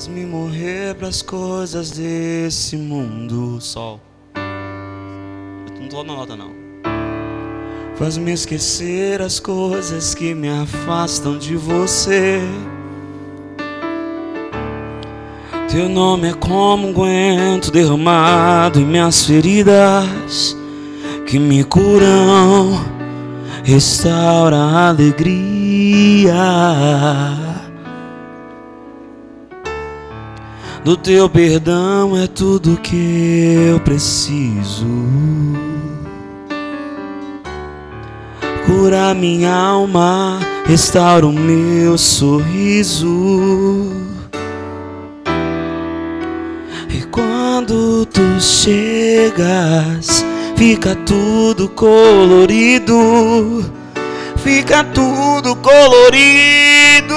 Faz-me morrer pras coisas desse mundo. Sol. Eu não tô na nota, não. Faz-me esquecer as coisas que me afastam de você. Teu nome é como um guento derramado em minhas feridas que me curam, restaura a alegria. Do teu perdão é tudo que eu preciso. Cura minha alma, restaura o meu sorriso. E quando tu chegas, fica tudo colorido. Fica tudo colorido.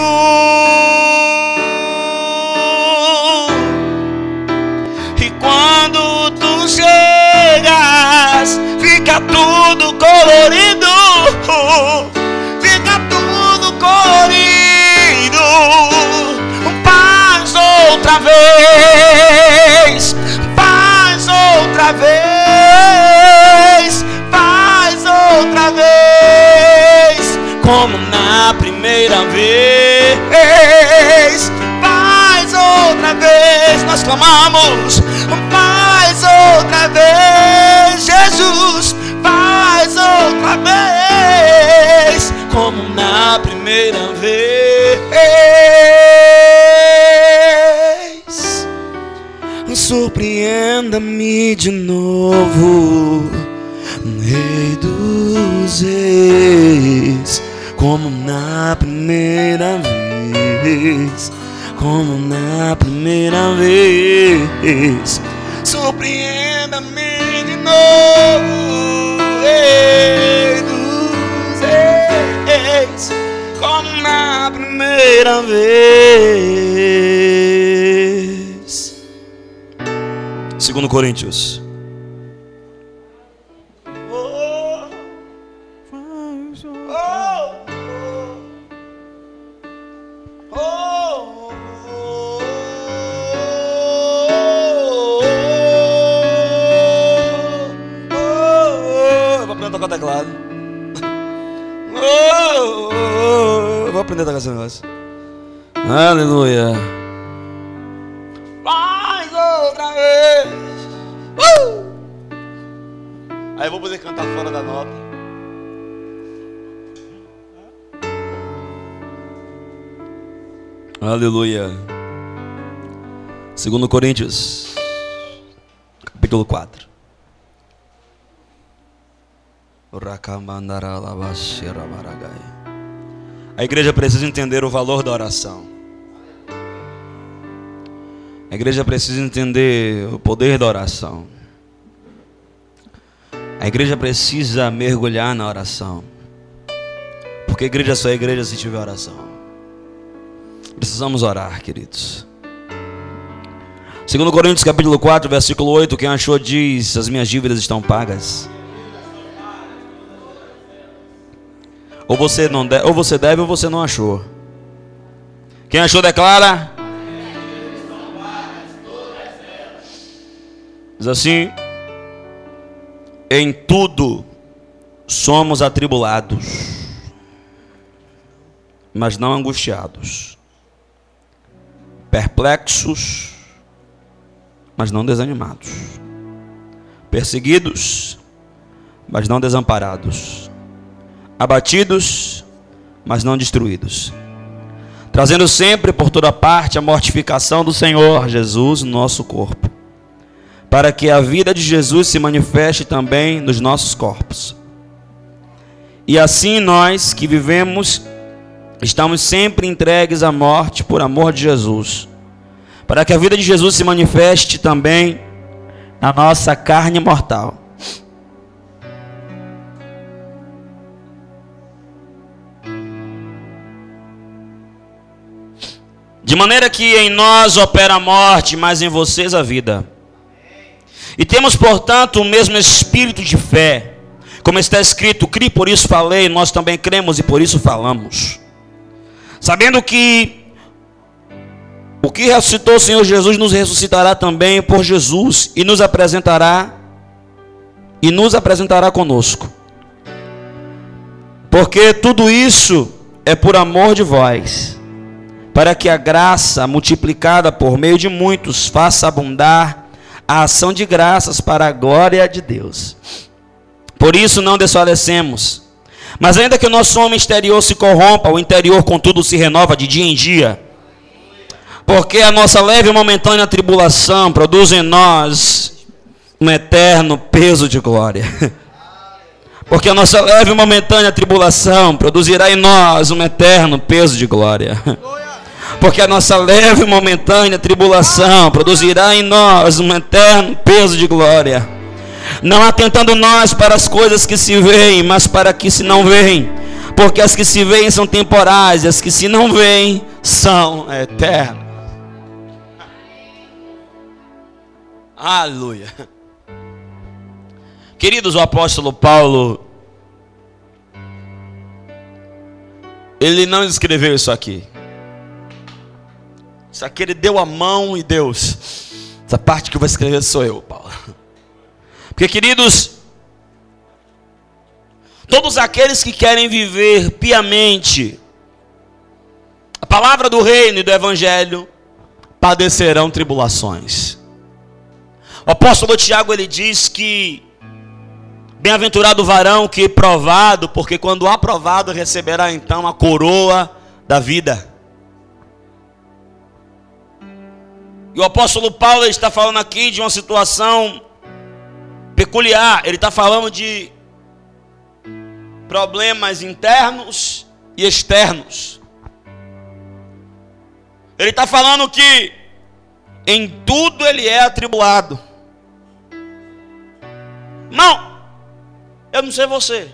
Fica tudo colorido. Fica tudo colorido. Paz outra vez. Paz outra vez. Paz outra vez. Como na primeira vez. Paz outra vez. Nós clamamos. Paz outra vez. Jesus. Vez. Como na primeira vez. Surpreenda-me de novo, Rei dos Reis, como na primeira vez, como na primeira vez. Surpreenda-me de novo, Rei dos Reis, como na primeira vez. Segundo Coríntios. Esse negócio. Aleluia. Mais outra vez. Uh! Aí eu vou poder cantar fora da nota. Aleluia. Segundo Coríntios, capítulo 4. A igreja precisa entender o valor da oração. A igreja precisa entender o poder da oração. A igreja precisa mergulhar na oração. Porque a igreja só é igreja se tiver oração. Precisamos orar, queridos. Segundo Coríntios capítulo 4, versículo 8, quem achou diz: As minhas dívidas estão pagas. Ou você não deve, ou você deve ou você não achou. Quem achou declara. Diz assim: Em tudo somos atribulados, mas não angustiados, perplexos, mas não desanimados, perseguidos, mas não desamparados, abatidos, mas não destruídos, trazendo sempre por toda parte a mortificação do Senhor Jesus no nosso corpo, para que a vida de Jesus se manifeste também nos nossos corpos. E assim nós que vivemos, estamos sempre entregues à morte por amor de Jesus, para que a vida de Jesus se manifeste também na nossa carne mortal. De maneira que em nós opera a morte, mas em vocês a vida. E temos, portanto, o mesmo espírito de fé. Como está escrito, cri, por isso falei, nós também cremos e por isso falamos. Sabendo que O que ressuscitou o Senhor Jesus nos ressuscitará também por Jesus e nos apresentará e nos apresentará conosco. Porque tudo isso é por amor de vós, para que a graça multiplicada por meio de muitos faça abundar a ação de graças para a glória de Deus. Por isso não desfalecemos. Mas ainda que o nosso homem exterior se corrompa, o interior contudo se renova de dia em dia. Porque a nossa leve e momentânea tribulação produz em nós um eterno peso de glória. Porque a nossa leve e momentânea tribulação produzirá em nós um eterno peso de glória. Porque a nossa leve e momentânea tribulação produzirá em nós um eterno peso de glória. Não atentando nós para as coisas que se veem, mas para que se não veem. Porque as que se veem são temporais, e as que se não veem são eternas. Aleluia. Queridos, o apóstolo Paulo, ele não escreveu isso aqui. Isso aqui ele deu a mão e Deus. Essa parte que eu vou escrever sou eu, Paulo. Porque, queridos, todos aqueles que querem viver piamente a palavra do reino e do evangelho padecerão tribulações. O apóstolo Tiago ele diz que Bem-aventurado o varão que é provado, porque quando aprovado receberá então a coroa da vida. E o apóstolo Paulo está falando aqui de uma situação peculiar. Ele está falando de problemas internos e externos. Ele está falando que em tudo ele é atribulado. Não, eu não sei você.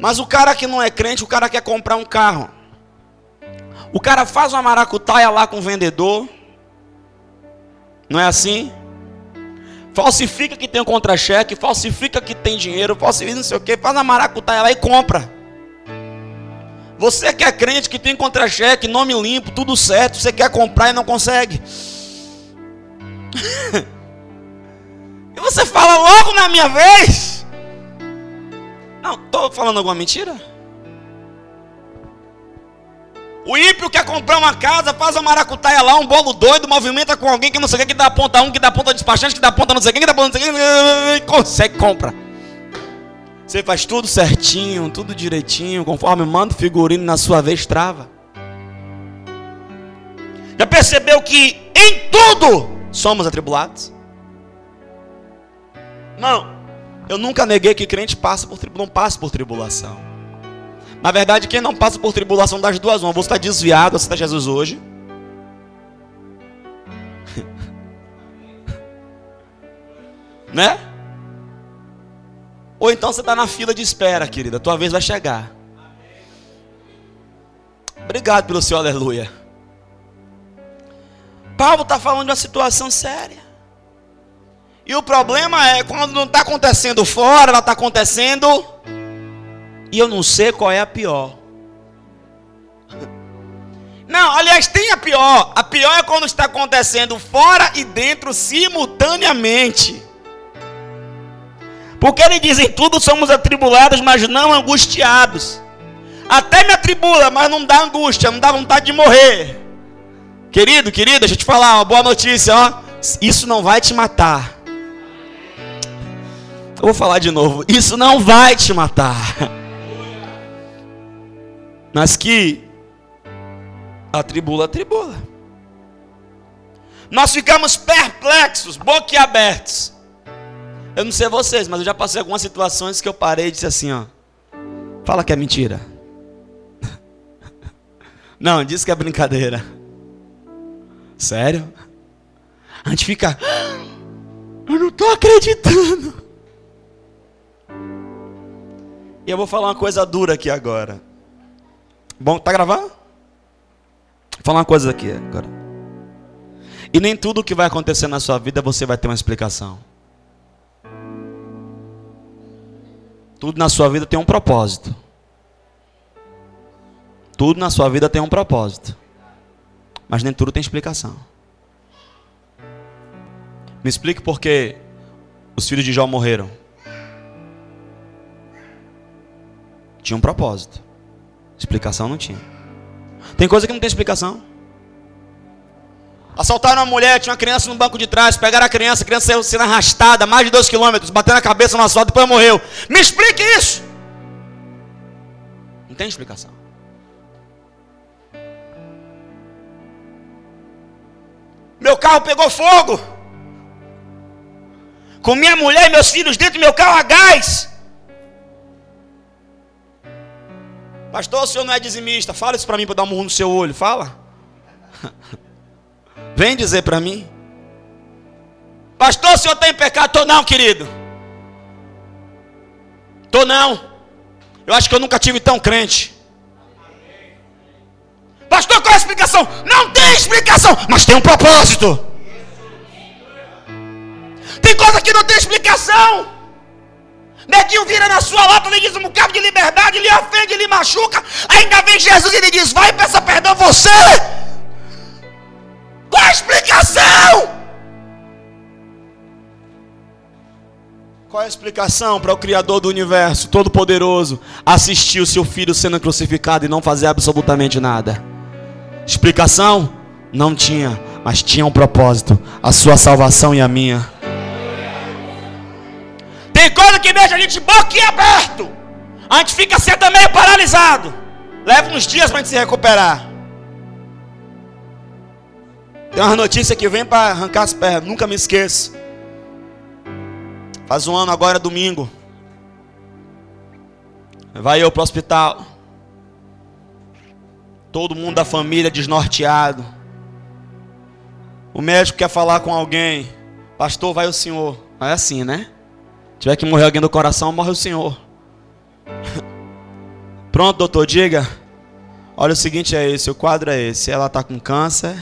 Mas o cara que não é crente, o cara quer comprar um carro. O cara faz uma maracutaia lá com o vendedor. Não é assim? Falsifica que tem um contra-cheque, falsifica que tem dinheiro, falsifica não sei o que, faz uma maracutaia lá e compra. Você que é crente, que tem contra-cheque, nome limpo, tudo certo, você quer comprar e não consegue. e você fala logo na minha vez. Não, estou falando alguma mentira? O ímpio quer comprar uma casa, faz uma maracutaia lá, um bolo doido, movimenta com alguém que não sei o que, dá ponta um, que dá ponta despachante, que dá ponta não sei o que, dá ponta não sei o que, consegue, compra. Você faz tudo certinho, tudo direitinho, conforme manda o figurino, na sua vez trava. Já percebeu que em tudo somos atribulados? Não. Eu nunca neguei que crente passa por, não passa por tribulação. Na verdade, quem não passa por tribulação das duas mãos, você está desviado, você está Jesus hoje. né? Ou então você está na fila de espera, querida. Tua vez vai chegar. Obrigado pelo seu aleluia. Paulo está falando de uma situação séria. E o problema é quando não está acontecendo fora, ela está acontecendo. E eu não sei qual é a pior. Não, aliás, tem a pior. A pior é quando está acontecendo fora e dentro simultaneamente. Porque ele diz em tudo somos atribulados, mas não angustiados. Até me atribula, mas não dá angústia, não dá vontade de morrer. Querido, querida, deixa eu te falar uma boa notícia, ó. Isso não vai te matar. Eu vou falar de novo. Isso não vai te matar. Mas que atribula, atribula. Nós ficamos perplexos, boquiabertos. Eu não sei vocês, mas eu já passei algumas situações que eu parei e disse assim, ó. Fala que é mentira. Não, diz que é brincadeira. Sério? A gente fica. Eu não estou acreditando. E eu vou falar uma coisa dura aqui agora. Bom, tá gravando? Vou falar uma coisa aqui agora. E nem tudo que vai acontecer na sua vida você vai ter uma explicação. Tudo na sua vida tem um propósito. Tudo na sua vida tem um propósito. Mas nem tudo tem explicação. Me explique por que os filhos de Jó morreram. Tinha um propósito. Explicação não tinha. Tem coisa que não tem explicação. Assaltaram uma mulher, tinha uma criança no banco de trás, pegaram a criança, a criança saiu sendo arrastada mais de dois quilômetros, batendo a cabeça no asfalto, depois morreu. Me explique isso! Não tem explicação. Meu carro pegou fogo. Com minha mulher e meus filhos dentro do meu carro a gás. Pastor, o senhor não é dizimista. Fala isso para mim para dar um murro no seu olho. Fala. Vem dizer para mim. Pastor, o senhor tem pecado? Tô não, querido. Tô não. Eu acho que eu nunca tive tão crente. Pastor, qual é a explicação? Não tem explicação, mas tem um propósito. Tem coisa que não tem explicação. Neguinho vira na sua lata, lhe diz um bocado de liberdade, lhe ofende, lhe machuca. Ainda vem Jesus e lhe diz: Vai e peça perdão você. Qual a explicação? Qual a explicação para o Criador do universo, Todo-Poderoso, assistir o seu filho sendo crucificado e não fazer absolutamente nada? Explicação? Não tinha, mas tinha um propósito: a sua salvação e a minha. Tem coisa que deixa a gente boquiaberto. A gente fica sendo meio paralisado. Leva uns dias para a gente se recuperar. Tem uma notícia que vem para arrancar as pernas. Nunca me esqueço. Faz um ano agora, domingo. Vai eu para o hospital. Todo mundo da família desnorteado. O médico quer falar com alguém. Pastor, vai o senhor. É assim, né? Tiver que morrer alguém do coração, morre o Senhor. Pronto, doutor, diga. Olha, o seguinte é esse, o quadro é esse. Ela está com câncer,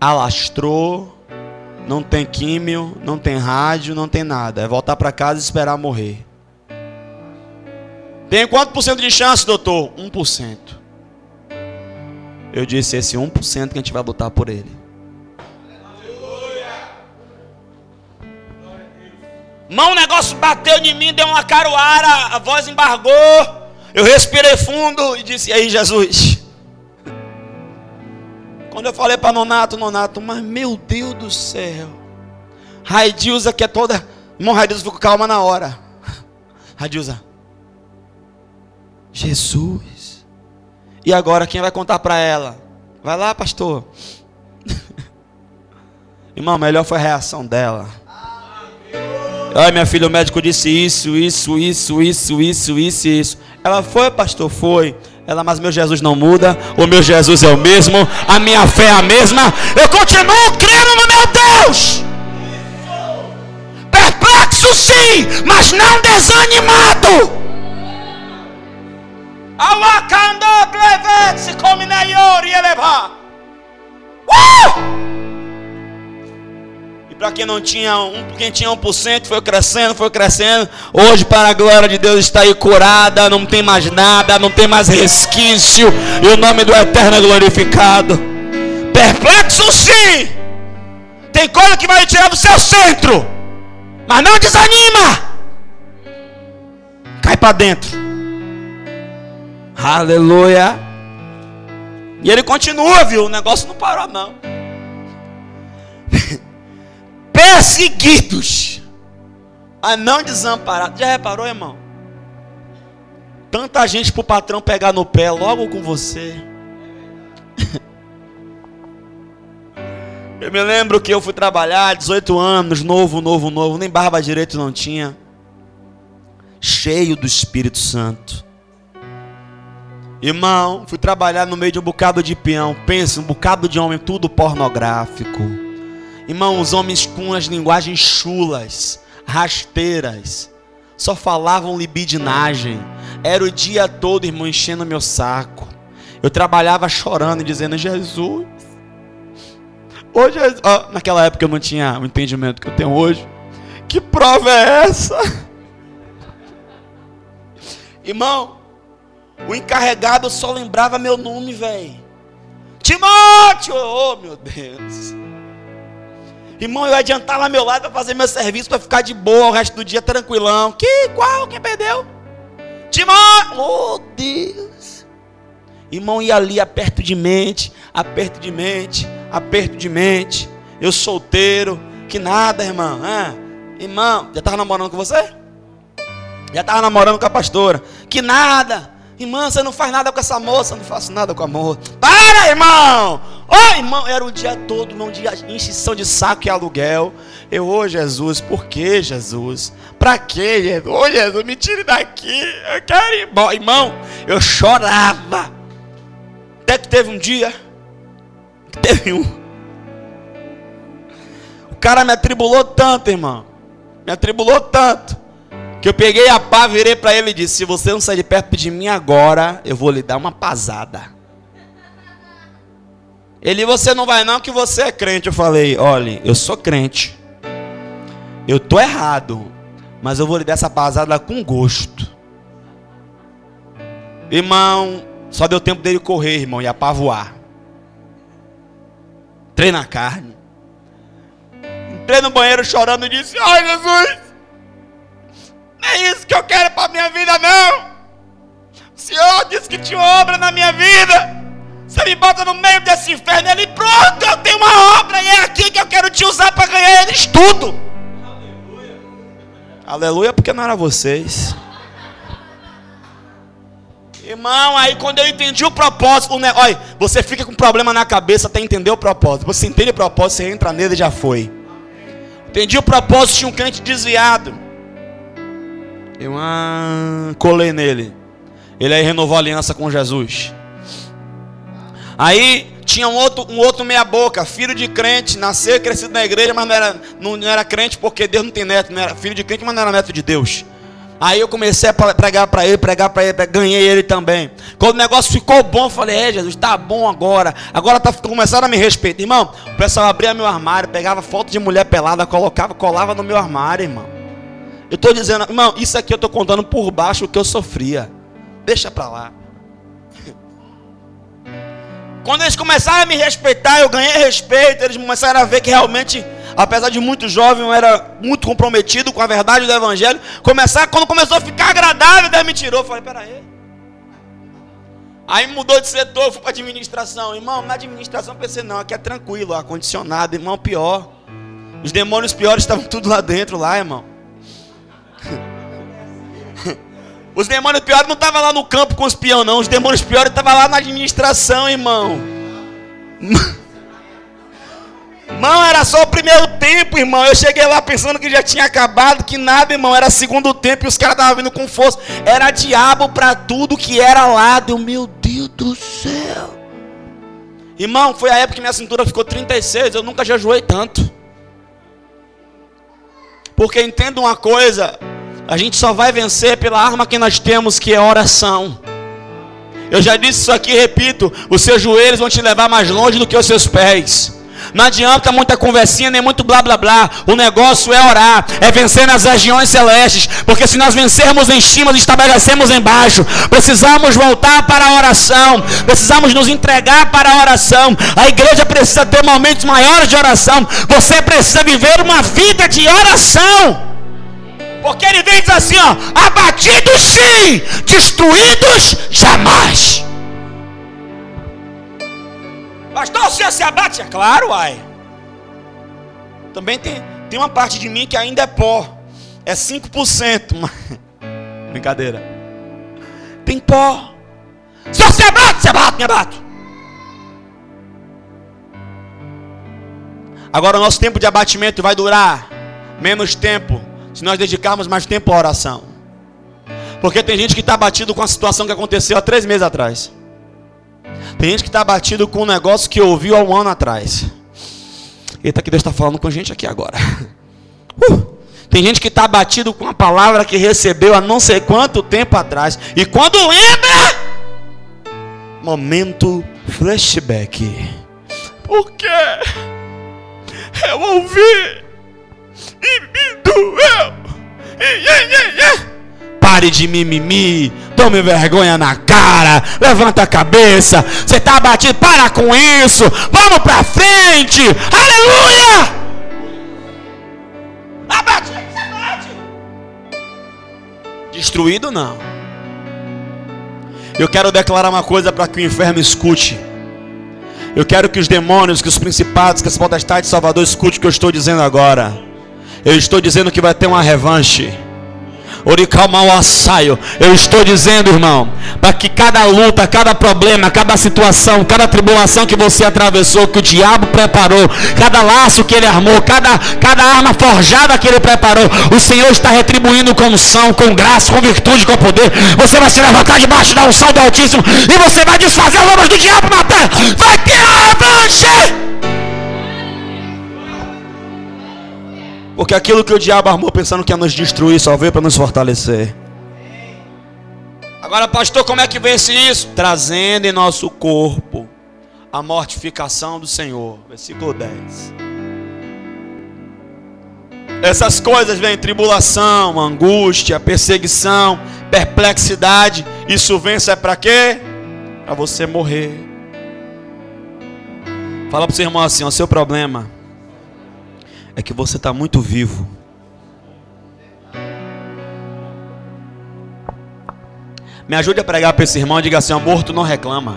alastrou, não tem químio, não tem rádio, não tem nada. É voltar para casa e esperar morrer. Tem quanto por cento de chance, doutor? 1%. Eu disse esse 1% que a gente vai lutar por ele. Mão, o negócio bateu em mim, deu uma caruara, a voz embargou. Eu respirei fundo e disse: E aí, Jesus? Quando eu falei para Nonato, Nonato, mas meu Deus do céu. Raidilza, que é toda. Irmão Raidilza ficou calma na hora. Raidilza. Jesus. E agora quem vai contar para ela? Vai lá, pastor. Irmão, melhor foi a reação dela. Ai, minha filha, o médico disse isso, isso, isso, isso, isso, isso, isso. Ela foi, pastor, foi. Ela, mas meu Jesus não muda. O meu Jesus é o mesmo. A minha fé é a mesma. Eu continuo crendo no meu Deus. Perplexo sim, mas não desanimado. Yori elevar. Uh! Para quem não tinha um, quem tinha 1%, foi crescendo, foi crescendo. Hoje, para a glória de Deus, está aí curada, não tem mais nada, não tem mais resquício, e o nome do Eterno é glorificado. Perplexo sim, tem coisa que vai tirar do seu centro, mas não desanima, cai para dentro. Aleluia. E ele continua, viu? O negócio não parou, não perseguidos, a não desamparados. Já reparou, irmão? Tanta gente para o patrão pegar no pé logo com você. Eu me lembro que eu fui trabalhar, 18 anos, novo, novo, novo, nem barba direito não tinha. Cheio do Espírito Santo. Irmão, fui trabalhar no meio de um bocado de peão. Pensa, um bocado de homem, tudo pornográfico Irmãos, homens com as linguagens chulas, rasteiras, só falavam libidinagem. Era o dia todo, irmão, enchendo meu saco. Eu trabalhava chorando e dizendo: Jesus. Hoje, naquela época eu não tinha o entendimento que eu tenho hoje. Que prova é essa? Irmão, o encarregado só lembrava meu nome, velho. Noite. Oh, meu Deus. Irmão, eu adiantar lá meu lado para fazer meu serviço, para ficar de boa o resto do dia tranquilão. Que qual? Quem perdeu? Timão! Oh, Deus. Irmão, ia ali aperto de mente, aperto de mente, aperto de mente. Eu solteiro, que nada, irmão. Ah, irmão, já estava namorando com você? Já estava namorando com a pastora. Que nada. Irmã, você não faz nada com essa moça. Não faço nada com a moça. Para, irmão. Oh, irmão, era o dia todo, irmão, de enchição de saco e aluguel. Eu, ô oh, Jesus, por que Jesus? Pra que Jesus? Ô oh, Jesus, me tire daqui. Eu quero ir embora. Irmão, eu chorava. Até que teve um dia. Teve um. O cara me atribulou tanto, irmão. Me atribulou tanto que eu peguei a pá, virei para ele e disse: Se você não sair de perto de mim agora, eu vou lhe dar uma pasada. Ele, você não vai não, que você é crente. Eu falei: Olha, eu sou crente. Eu tô errado, mas eu vou lhe dar essa pasada com gosto. Irmão, só deu tempo dele correr, irmão, e apavoar. Entrei na carne. Entrei no banheiro chorando e disse: Ai, Jesus. Não é isso que eu quero para minha vida, não. O Senhor disse que tinha obra na minha vida. Você me bota no meio desse inferno ali, pronto, eu tenho uma obra e é aqui que eu quero te usar para ganhar eles tudo. Aleluia. Aleluia, porque não era vocês. Irmão, aí quando eu entendi o propósito, o olha, você fica com problema na cabeça até entender o propósito. Você entende o propósito, você entra nele e já foi. Entendi o propósito, tinha um crente desviado. Eu ah, colei nele. Ele aí renovou a aliança com Jesus. Aí tinha um outro, um outro meia boca, filho de crente, nasceu crescido na igreja, mas não era, não, não era crente porque Deus não tem neto, não era filho de crente, mas não era neto de Deus. Aí eu comecei a pregar para ele, pregar para ele, ganhei ele também. Quando o negócio ficou bom, falei: "É, Jesus, tá bom agora. Agora tá começando a me respeitar, irmão. O pessoal abria meu armário, pegava foto de mulher pelada, colocava, colava no meu armário, irmão. Eu estou dizendo, irmão, isso aqui eu estou contando por baixo o que eu sofria. Deixa para lá. Quando eles começaram a me respeitar, eu ganhei respeito. Eles começaram a ver que realmente, apesar de muito jovem, eu era muito comprometido com a verdade do Evangelho. Começar, quando começou a ficar agradável, Deus me tirou. Eu falei, peraí. Aí mudou de setor, fui para administração. Irmão, na administração pensei, não, aqui é tranquilo, ar-condicionado, irmão, pior. Os demônios piores estavam tudo lá dentro, lá, irmão. Os demônios piores não estavam lá no campo com os peão, não. Os demônios piores estavam lá na administração, irmão. Irmão, era só o primeiro tempo, irmão. Eu cheguei lá pensando que já tinha acabado, que nada, irmão. Era segundo tempo e os caras estavam vindo com força. Era diabo para tudo que era. Deu, meu Deus do céu. Irmão, foi a época que minha cintura ficou 36. Eu nunca jejuei tanto. Porque entenda uma coisa, a gente só vai vencer pela arma que nós temos, que é oração. Eu já disse isso aqui, repito: os seus joelhos vão te levar mais longe do que os seus pés. Não adianta muita conversinha, nem muito blá blá blá. O negócio é orar, é vencer nas regiões celestes. Porque se nós vencermos em cima, estabelecemos embaixo. Precisamos voltar para a oração. Precisamos nos entregar para a oração. A igreja precisa ter momentos maiores de oração. Você precisa viver uma vida de oração. Porque ele vem diz assim, ó, abatidos sim, destruídos jamais. Pastor, o senhor se abate? É claro, ai. Também tem, tem uma parte de mim que ainda é pó. É 5%. Mas... Brincadeira. Tem pó. Se você abate, se abate, me abato. Agora o nosso tempo de abatimento vai durar menos tempo se nós dedicarmos mais tempo à oração. Porque tem gente que está batido com a situação que aconteceu há três meses atrás. Tem gente que está batido com um negócio que ouviu há um ano atrás. Eita, que Deus está falando com a gente aqui agora. Uh! Tem gente que está batido com a palavra que recebeu há não sei quanto tempo atrás. E quando lembra, momento flashback. Por quê? Eu ouvi. Pare de mimimi, Tome vergonha na cara. Levanta a cabeça. Você está abatido. Para com isso. Vamos para frente. Aleluia. Destruído não. Eu quero declarar uma coisa para que o inferno escute. Eu quero que os demônios, que os principados, que as potestades de Salvador escute o que eu estou dizendo agora. Eu estou dizendo que vai ter uma revanche. Eu estou dizendo, irmão, para que cada luta, cada problema, cada situação, cada tribulação que você atravessou, que o diabo preparou, cada laço que ele armou, cada, cada arma forjada que ele preparou, o Senhor está retribuindo com unção, com graça, com virtude, com poder. Você vai se levantar debaixo da unção do Altíssimo e você vai desfazer as obras do diabo na terra. Vai ter a revanche! Porque aquilo que o diabo armou pensando que ia nos destruir, só veio para nos fortalecer. Agora, pastor, como é que vence isso? Trazendo em nosso corpo a mortificação do Senhor. Versículo 10. Essas coisas vêm tribulação, angústia, perseguição, perplexidade. Isso vence é para quê? Para você morrer. Fala para o seu irmão assim: o seu problema é que você está muito vivo. Me ajude a pregar para esse irmão. Diga assim: ó, morto não reclama.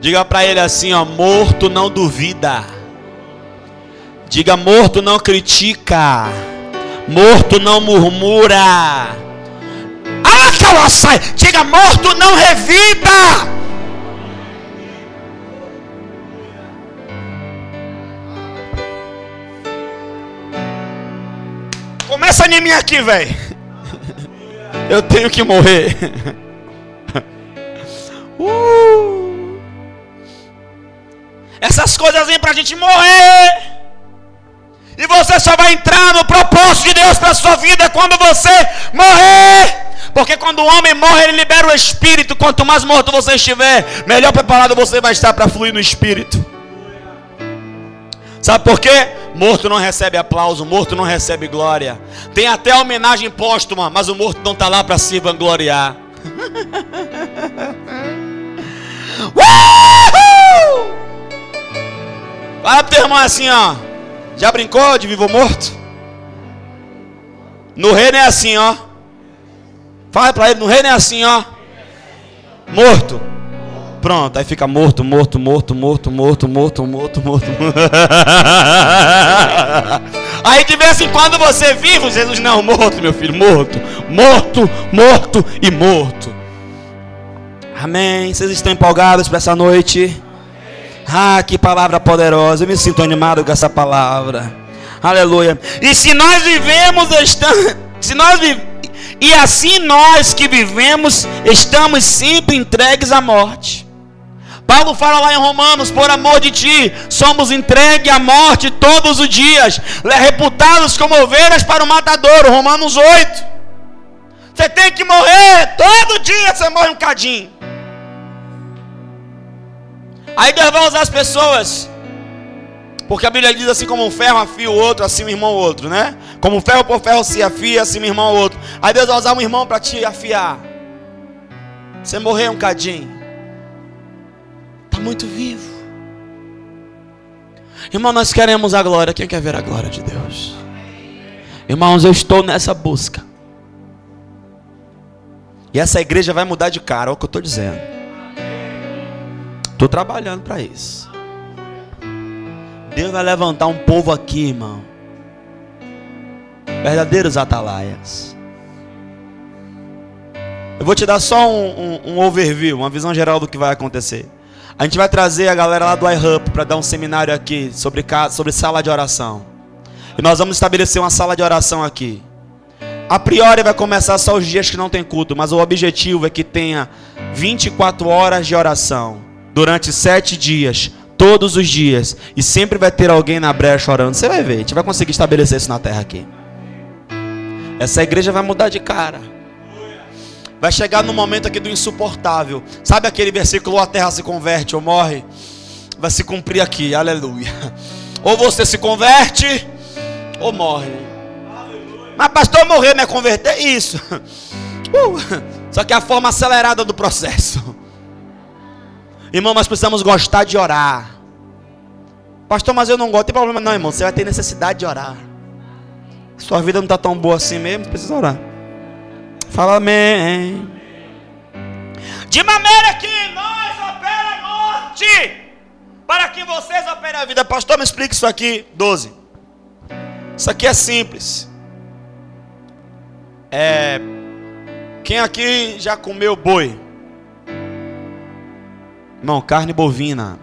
Diga para ele assim: ó, morto não duvida. Diga: morto não critica. Morto não murmura. Ah, sai. Diga: morto não revida. Em mim aqui, velho. Eu tenho que morrer. Uh. Essas coisas vêm para a gente morrer. E você só vai entrar no propósito de Deus para sua vida quando você morrer. Porque quando o homem morre, ele libera o espírito. Quanto mais morto você estiver, melhor preparado você vai estar para fluir no espírito. Sabe por quê? Morto não recebe aplauso, morto não recebe glória. Tem até homenagem póstuma, mas o morto não está lá para se vangloriar. Fala pro teu irmão assim, ó. Já brincou de vivo morto? No reino é assim, ó. Fala para ele, no reino é assim, ó. Morto. Pronto, aí fica morto, morto, morto, morto, morto, morto, morto, morto. aí de vez em quando você vive, Jesus não, morto, meu filho, morto, morto, morto e morto. Amém. Vocês estão empolgados para essa noite? Ah, que palavra poderosa. Eu me sinto animado com essa palavra. Aleluia. E se nós vivemos, estamos, se nós e assim nós que vivemos, estamos sempre entregues à morte Paulo fala lá em Romanos: por amor de ti, somos entregues à morte todos os dias, reputados como ovelhas para o matadouro. Romanos 8. Você tem que morrer, todo dia você morre um cadinho. Aí Deus vai usar as pessoas. Porque a Bíblia diz assim: como um ferro afia o outro, assim o irmão o outro, né? Como ferro por ferro se afia, assim o irmão o outro. Aí Deus vai usar um irmão para te afiar. Você morrer um cadinho muito vivo. Irmão, nós queremos a glória. Quem quer ver a glória de Deus? Irmãos, eu estou nessa busca. E essa igreja vai mudar de cara, é o que eu estou dizendo. Estou trabalhando para isso. Deus vai levantar um povo aqui, irmão. Verdadeiros atalaias. Eu vou te dar só um, um, um overview, uma visão geral do que vai acontecer. A gente vai trazer a galera lá do iHub para dar um seminário aqui sobre, sobre sala de oração. E nós vamos estabelecer uma sala de oração aqui. A priori vai começar só os dias que não tem culto, mas o objetivo é que tenha 24 horas de oração durante sete dias, todos os dias, e sempre vai ter alguém na brecha orando. Você vai ver, a gente vai conseguir estabelecer isso na terra aqui. Essa igreja vai mudar de cara. Vai chegar no momento aqui do insuportável. Sabe aquele versículo: ou a terra se converte ou morre? Vai se cumprir aqui, aleluia. Ou você se converte, ou morre. Mas pastor, morrer não é converter? Isso. Uh, só que é a forma acelerada do processo. Irmão, nós precisamos gostar de orar. Pastor, mas eu não gosto. Tem problema não, irmão. Você vai ter necessidade de orar. Sua vida não está tão boa assim mesmo, precisa orar. Fala amém. De maneira que nós opera a morte, para que vocês operem a vida. Pastor, me explique isso aqui. 12. Isso aqui é simples. É. Quem aqui já comeu boi? Irmão, carne bovina.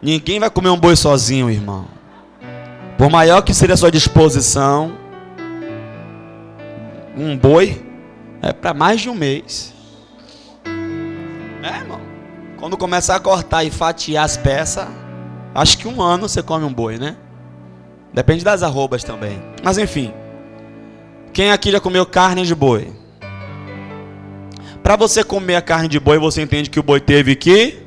Ninguém vai comer um boi sozinho, irmão. Por maior que seja a sua disposição, um boi é para mais de um mês. É, irmão. Quando começar a cortar e fatiar as peças, acho que um ano você come um boi, né? Depende das arrobas também. Mas enfim. Quem aqui já comeu carne de boi? Para você comer a carne de boi, você entende que o boi teve que?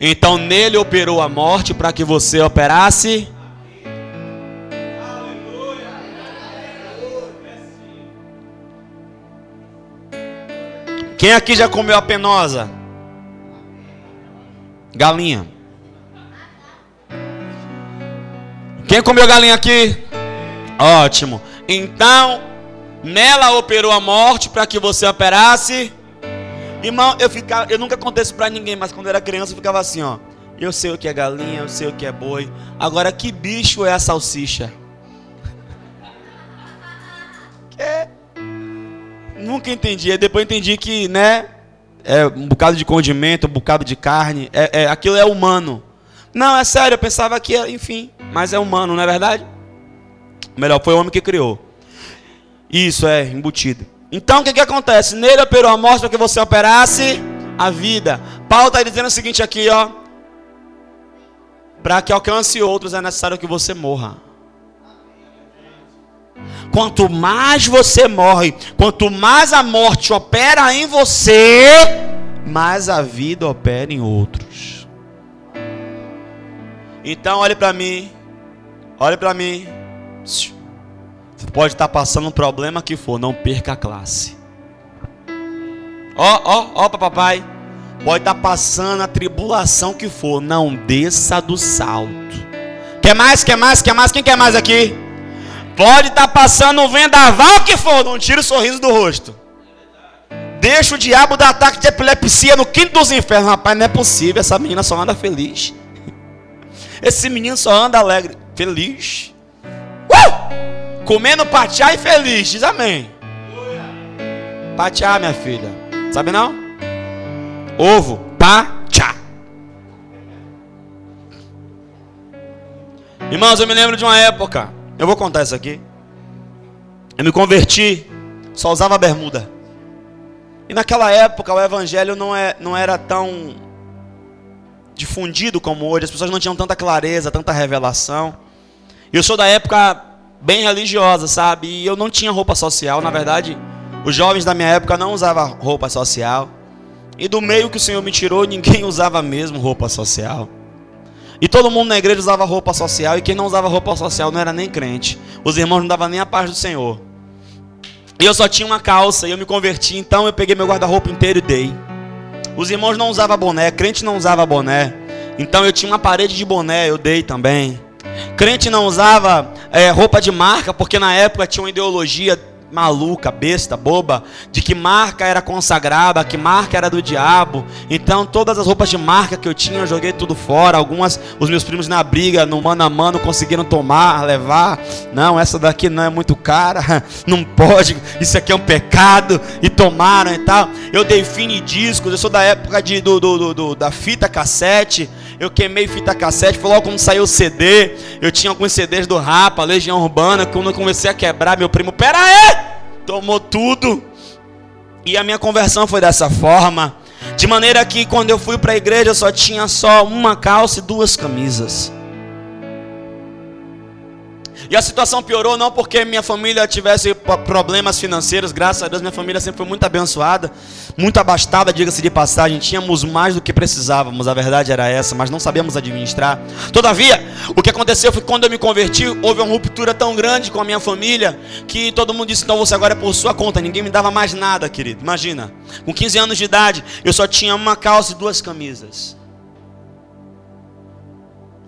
Então nele operou a morte para que você operasse Quem aqui já comeu a penosa? Galinha. Quem comeu galinha aqui? Ótimo. Então, nela operou a morte para que você operasse. Irmão, eu ficava, eu nunca contei isso para ninguém, mas quando eu era criança eu ficava assim, ó. Eu sei o que é galinha, eu sei o que é boi. Agora que bicho é a salsicha? Que? Nunca entendi. Aí depois entendi que, né? É um bocado de condimento, um bocado de carne. É, é, aquilo é humano. Não, é sério, eu pensava que, enfim, mas é humano, não é verdade? Melhor, foi o homem que criou. Isso é embutido. Então o que, que acontece? Nele operou a morte para que você operasse a vida. Paulo está dizendo o seguinte aqui, ó. Para que alcance outros é necessário que você morra. Quanto mais você morre, quanto mais a morte opera em você, mais a vida opera em outros. Então, olhe para mim. Olhe para mim. Você pode estar passando um problema que for, não perca a classe. Ó, ó, ó, papai. Pode estar passando a tribulação que for, não desça do salto. Quer mais? Quer mais? Quer mais? Quem quer mais aqui? Pode estar tá passando um vendaval que for, não tira o sorriso do rosto. Deixa o diabo dar ataque de epilepsia no quinto dos infernos. Rapaz, não é possível. Essa menina só anda feliz. Esse menino só anda alegre. Feliz. Uh! Comendo patiá e feliz. Diz amém. Patiá, minha filha. Sabe não? Ovo. Patiá. Irmãos, eu me lembro de uma época eu vou contar isso aqui. Eu me converti, só usava bermuda. E naquela época o evangelho não, é, não era tão difundido como hoje, as pessoas não tinham tanta clareza, tanta revelação. Eu sou da época bem religiosa, sabe? E eu não tinha roupa social, na verdade, os jovens da minha época não usavam roupa social. E do meio que o Senhor me tirou, ninguém usava mesmo roupa social. E todo mundo na igreja usava roupa social. E quem não usava roupa social não era nem crente. Os irmãos não davam nem a paz do Senhor. E eu só tinha uma calça. E eu me converti. Então eu peguei meu guarda-roupa inteiro e dei. Os irmãos não usavam boné. Crente não usava boné. Então eu tinha uma parede de boné. Eu dei também. Crente não usava é, roupa de marca. Porque na época tinha uma ideologia maluca, besta, boba, de que marca era consagrada, que marca era do diabo. Então todas as roupas de marca que eu tinha, eu joguei tudo fora. Algumas os meus primos na briga, no mano a mano, conseguiram tomar, levar. Não, essa daqui não é muito cara, não pode. Isso aqui é um pecado e tomaram e tal. Eu dei fine discos, eu sou da época de, do, do, do, da fita cassete. Eu queimei fita cassete, foi logo quando saiu o CD. Eu tinha alguns CDs do Rapa, Legião Urbana. Quando eu comecei a quebrar, meu primo, pera aí! Tomou tudo. E a minha conversão foi dessa forma. De maneira que quando eu fui para a igreja, eu só tinha só uma calça e duas camisas. E a situação piorou não porque minha família tivesse problemas financeiros, graças a Deus minha família sempre foi muito abençoada, muito abastada, diga-se de passagem, tínhamos mais do que precisávamos, a verdade era essa, mas não sabíamos administrar. Todavia, o que aconteceu foi que quando eu me converti, houve uma ruptura tão grande com a minha família, que todo mundo disse: "Então você agora é por sua conta". Ninguém me dava mais nada, querido. Imagina. Com 15 anos de idade, eu só tinha uma calça e duas camisas.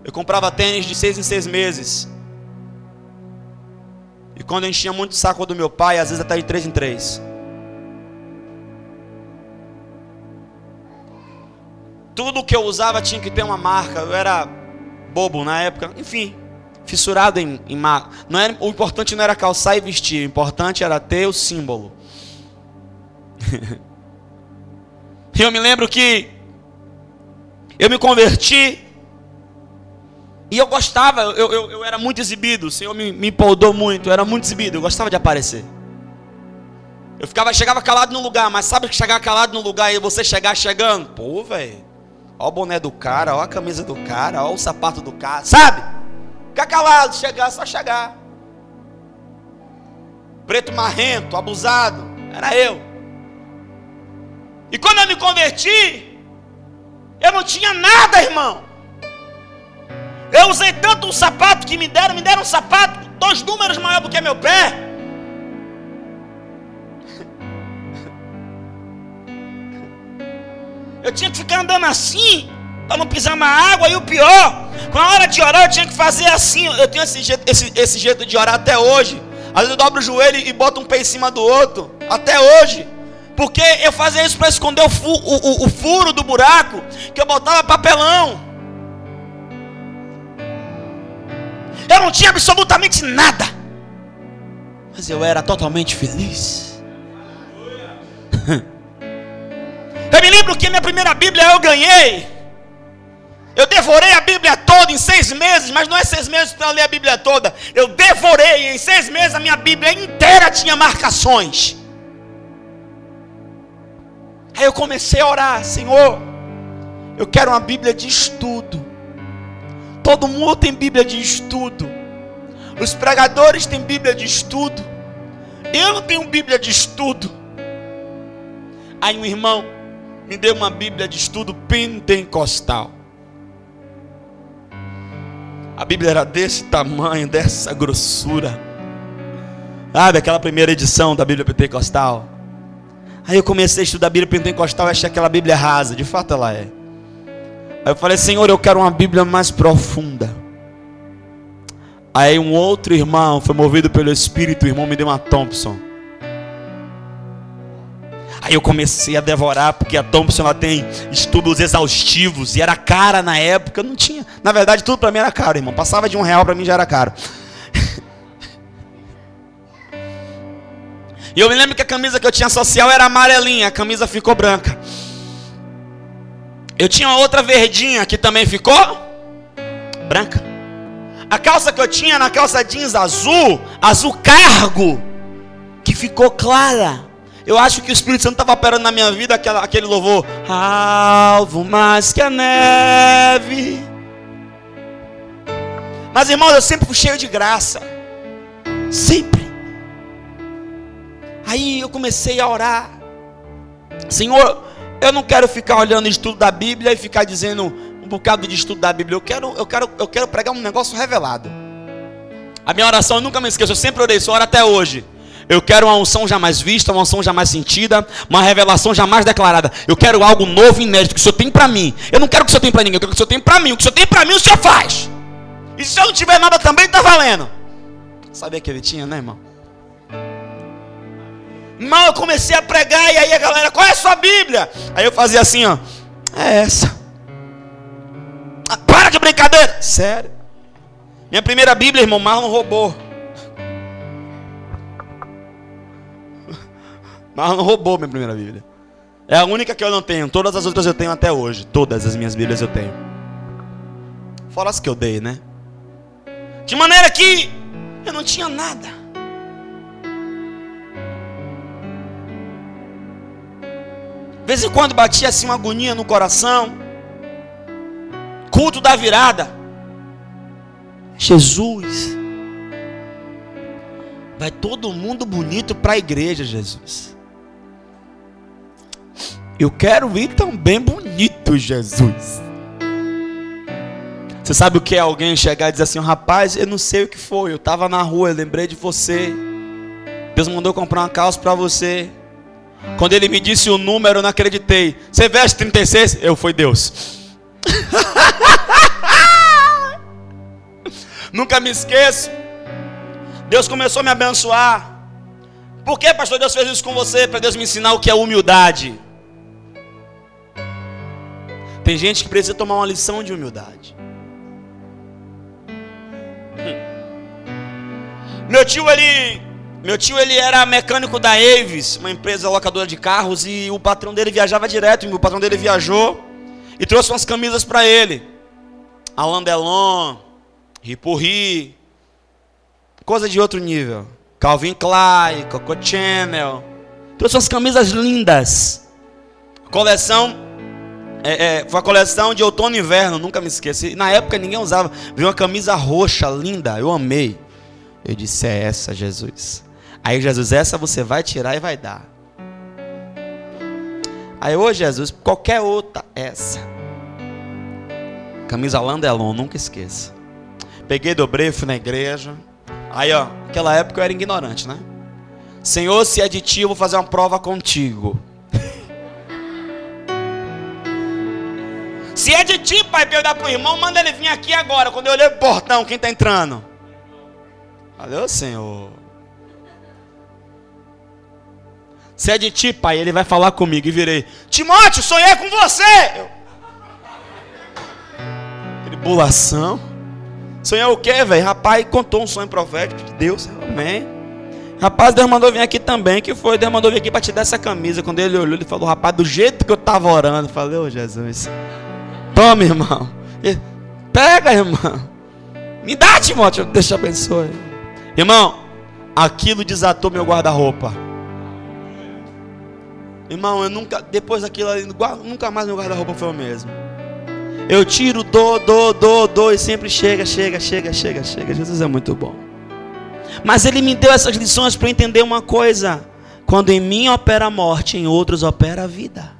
Eu comprava tênis de seis em seis meses. E quando eu enchia muito o saco do meu pai, às vezes até de três em três. Tudo que eu usava tinha que ter uma marca. Eu era bobo na época. Enfim, fissurado em, em marca. Não era, o importante não era calçar e vestir. O importante era ter o símbolo. e eu me lembro que eu me converti e eu gostava, eu, eu, eu era muito exibido, o Senhor me, me muito, eu era muito exibido, eu gostava de aparecer. Eu ficava, chegava calado no lugar, mas sabe que chegar calado no lugar e você chegar chegando? Pô, velho, ó o boné do cara, ó a camisa do cara, ó o sapato do cara, sabe? Ficar calado, chegar, só chegar. Preto marrento, abusado, era eu. E quando eu me converti, eu não tinha nada, irmão. Eu usei tanto um sapato que me deram, me deram um sapato dois números maior do que meu pé. Eu tinha que ficar andando assim para não pisar na água. E o pior, com a hora de orar, eu tinha que fazer assim. Eu tenho esse jeito, esse, esse jeito de orar até hoje. Às vezes eu dobro o joelho e boto um pé em cima do outro. Até hoje. Porque eu fazia isso para esconder o, fu, o, o, o furo do buraco que eu botava papelão. Eu não tinha absolutamente nada. Mas eu era totalmente feliz. Eu me lembro que minha primeira Bíblia eu ganhei. Eu devorei a Bíblia toda em seis meses, mas não é seis meses para ler a Bíblia toda. Eu devorei em seis meses a minha Bíblia inteira tinha marcações. Aí eu comecei a orar, Senhor, eu quero uma Bíblia de estudo. Todo mundo tem Bíblia de estudo. Os pregadores têm Bíblia de estudo. Eu não tenho Bíblia de estudo. Aí um irmão me deu uma Bíblia de estudo pentecostal. A Bíblia era desse tamanho, dessa grossura. Sabe aquela primeira edição da Bíblia pentecostal? Aí eu comecei a estudar a Bíblia pentecostal e achei aquela Bíblia rasa. De fato ela é. Aí eu falei, Senhor, eu quero uma Bíblia mais profunda. Aí um outro irmão foi movido pelo Espírito, o irmão me deu uma Thompson. Aí eu comecei a devorar, porque a Thompson ela tem estudos exaustivos e era cara na época. Não tinha. Na verdade, tudo para mim era caro, irmão. Passava de um real para mim já era caro. E eu me lembro que a camisa que eu tinha social era amarelinha, a camisa ficou branca. Eu tinha outra verdinha que também ficou branca. A calça que eu tinha na calça jeans azul, azul cargo, que ficou clara. Eu acho que o Espírito Santo estava operando na minha vida aquela, aquele louvor. Alvo mais que a neve. Mas irmãos, eu sempre fui cheio de graça. Sempre. Aí eu comecei a orar. Senhor, eu não quero ficar olhando estudo da Bíblia e ficar dizendo um bocado de estudo da Bíblia. Eu quero, eu quero, eu quero pregar um negócio revelado. A minha oração eu nunca me esqueço, eu sempre orei, só oro até hoje. Eu quero uma unção jamais vista, uma unção jamais sentida, uma revelação jamais declarada. Eu quero algo novo e inédito que o Senhor tem para mim. Eu não quero que o Senhor tenha para ninguém, eu quero que o Senhor tenha para mim. O que o Senhor tem para mim, o Senhor faz. E se eu não tiver nada também, está valendo. Sabia que ele tinha, né, irmão? Irmão, eu comecei a pregar e aí a galera, qual é a sua Bíblia? Aí eu fazia assim, ó. É essa. Ah, para de brincadeira. Sério. Minha primeira Bíblia, irmão, Marlon roubou. Marlon roubou minha primeira Bíblia. É a única que eu não tenho. Todas as outras eu tenho até hoje. Todas as minhas Bíblias eu tenho. Fora as que eu dei, né? De maneira que eu não tinha nada. De vez em quando batia assim uma agonia no coração. Culto da virada. Jesus. Vai todo mundo bonito para a igreja, Jesus. Eu quero ir também bonito, Jesus. Você sabe o que é alguém chegar e dizer assim, rapaz, eu não sei o que foi, eu estava na rua, eu lembrei de você. Deus mandou comprar uma calça para você. Quando ele me disse o número, eu não acreditei. Você veste 36? Eu fui Deus. Nunca me esqueço. Deus começou a me abençoar. Por que, pastor, Deus fez isso com você? Para Deus me ensinar o que é humildade. Tem gente que precisa tomar uma lição de humildade. Hum. Meu tio, ele meu tio ele era mecânico da Avis, uma empresa locadora de carros, e o patrão dele viajava direto. O patrão dele viajou e trouxe umas camisas para ele. Alain Delon, Ripurri, coisa de outro nível. Calvin Klein, Coco Chanel. Trouxe umas camisas lindas. Coleção, é, é, foi a coleção de outono e inverno, nunca me esqueci. Na época ninguém usava. Viu uma camisa roxa, linda, eu amei. Eu disse: É essa, Jesus. Aí Jesus, essa você vai tirar e vai dar. Aí, ô Jesus, qualquer outra, essa. Camisa Landelon, nunca esqueça. Peguei, dobrei, fui na igreja. Aí, ó, naquela época eu era ignorante, né? Senhor, se é de ti, eu vou fazer uma prova contigo. se é de ti, pai, para eu dar pro irmão, manda ele vir aqui agora. Quando eu olhei pro portão, quem tá entrando? Valeu, Senhor. Se é de ti, pai, ele vai falar comigo. E virei, Timóteo, sonhei com você. Eu... Tribulação. Sonhou o quê, velho? Rapaz, contou um sonho profético de Deus. Amém. Rapaz, Deus mandou vir aqui também. que foi? Deus mandou vir aqui para te dar essa camisa. Quando ele olhou, ele falou, rapaz, do jeito que eu estava orando. Eu falei, ô oh, Jesus. Toma, irmão. Pega, irmão. Me dá, Timóteo. Deixa abençoe. Irmão, aquilo desatou meu guarda-roupa. Irmão, eu nunca, depois daquilo ali, nunca mais meu guarda-roupa foi o mesmo. Eu tiro, dou, dou, dou, dou e sempre chega, chega, chega, chega, chega. Jesus é muito bom. Mas ele me deu essas lições para entender uma coisa: quando em mim opera a morte, em outros opera a vida.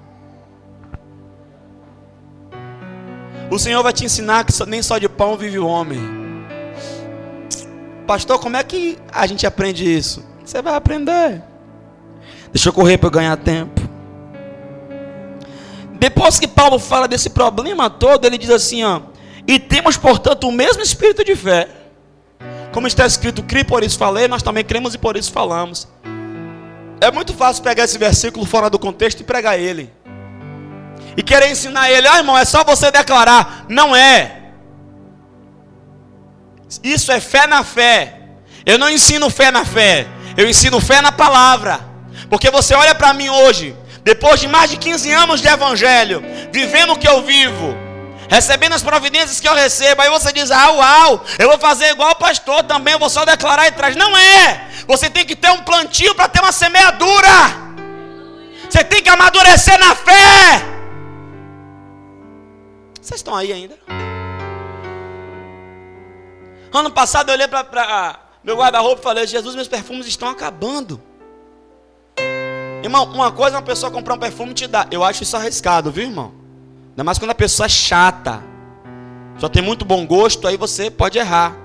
O Senhor vai te ensinar que nem só de pão vive o homem. Pastor, como é que a gente aprende isso? Você vai aprender. Deixa eu correr para ganhar tempo. Depois que Paulo fala desse problema todo, ele diz assim: ó, e temos, portanto, o mesmo espírito de fé. Como está escrito, crie por isso falei, nós também cremos e por isso falamos. É muito fácil pegar esse versículo fora do contexto e pregar ele. E querer ensinar ele, ah irmão, é só você declarar. Não é. Isso é fé na fé. Eu não ensino fé na fé. Eu ensino fé na palavra. Porque você olha para mim hoje, depois de mais de 15 anos de evangelho, vivendo o que eu vivo, recebendo as providências que eu recebo, aí você diz: Ah, uau, eu vou fazer igual o pastor também, eu vou só declarar e traz. Não é! Você tem que ter um plantio para ter uma semeadura. Você tem que amadurecer na fé. Vocês estão aí ainda? Ano passado eu olhei para meu guarda-roupa e falei: Jesus, meus perfumes estão acabando. Irmão, uma coisa é uma pessoa comprar um perfume e te dar. Eu acho isso arriscado, viu, irmão? Ainda mais quando a pessoa é chata. Só tem muito bom gosto, aí você pode errar.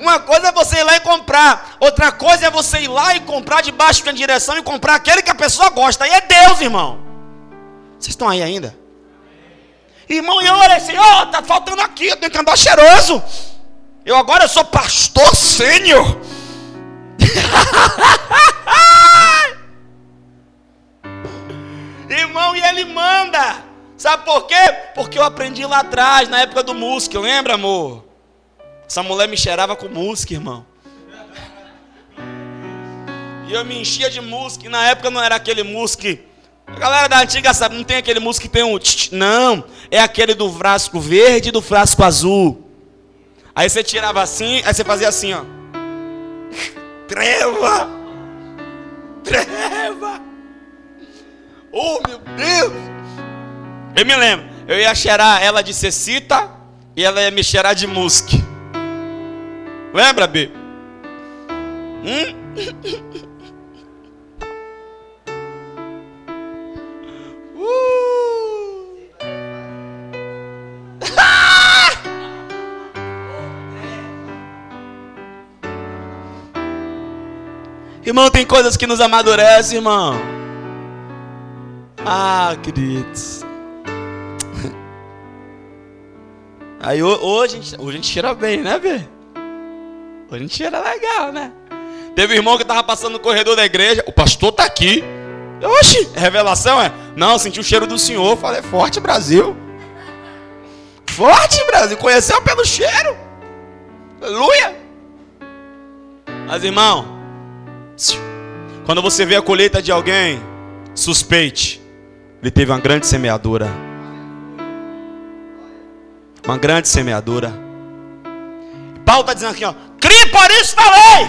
Uma coisa é você ir lá e comprar, outra coisa é você ir lá e comprar debaixo de uma direção e comprar aquele que a pessoa gosta. Aí é Deus, irmão. Vocês estão aí ainda? Irmão, e olha assim, ó, tá faltando aqui, eu tenho que andar cheiroso. Eu agora sou pastor sênior. Irmão, e ele manda. Sabe por quê? Porque eu aprendi lá atrás, na época do música, lembra, amor? Essa mulher me cheirava com música, irmão. E eu me enchia de. E na época não era aquele música. A galera da antiga sabe, não tem aquele música que tem um. Não, é aquele do frasco verde e do frasco azul. Aí você tirava assim, aí você fazia assim, ó. Treva! Treva! Oh, meu Deus! Eu me lembro, eu ia cheirar ela de cecita, e ela ia me cheirar de musque. Lembra, B? Hum? Irmão, tem coisas que nos amadurecem, irmão. Ah, queridos. Aí hoje hoje a gente cheira bem, né, Bê? Hoje a gente cheira legal, né? Teve um irmão que estava passando no corredor da igreja. O pastor está aqui. Oxi, revelação é? Não, senti o cheiro do senhor. Falei, forte Brasil. Forte Brasil. Conheceu pelo cheiro. Aleluia. Mas irmão, quando você vê a colheita de alguém, suspeite. Ele teve uma grande semeadura. Uma grande semeadura. Paulo está dizendo aqui, ó. Crie por isso falei.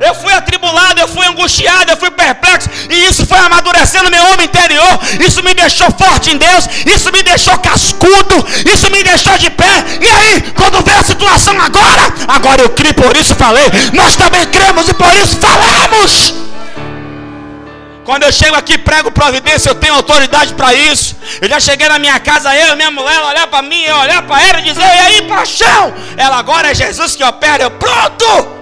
Eu fui atribulado, eu fui angustiado, eu fui perplexo. E isso foi amadurecendo meu homem interior. Isso me deixou forte em Deus. Isso me deixou cascudo. Isso me deixou de pé. E aí, quando vê a situação agora, agora eu criei, por isso falei. Nós também cremos e por isso falamos. Quando eu chego aqui prego providência, eu tenho autoridade para isso. Eu já cheguei na minha casa, eu e minha mulher, olhar para mim, eu olhar para ela e dizer: E aí, paixão? Ela agora é Jesus que opera. Eu, pronto!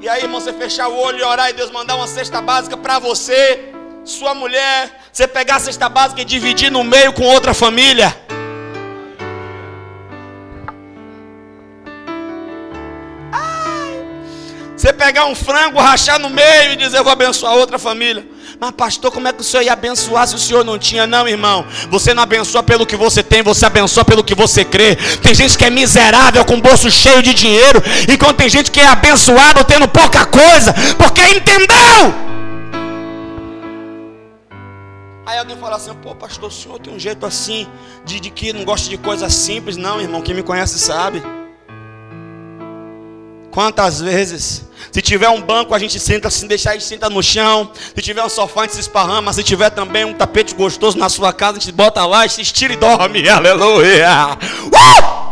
E aí, irmão, você fechar o olho e orar e Deus mandar uma cesta básica para você, sua mulher, você pegar a cesta básica e dividir no meio com outra família. Você pegar um frango, rachar no meio e dizer, eu vou abençoar outra família. Mas, pastor, como é que o senhor ia abençoar se o senhor não tinha? Não, irmão. Você não abençoa pelo que você tem, você abençoa pelo que você crê. Tem gente que é miserável com o bolso cheio de dinheiro. Enquanto tem gente que é abençoado tendo pouca coisa, porque entendeu. Aí alguém fala assim, pô, pastor, o senhor tem um jeito assim, de, de que não gosta de coisas simples. Não, irmão, quem me conhece sabe. Quantas vezes? Se tiver um banco, a gente senta, se deixar, a gente senta no chão. Se tiver um sofá, a gente se esparrama. Se tiver também um tapete gostoso na sua casa, a gente bota lá, se estira e dorme. Aleluia! Uh!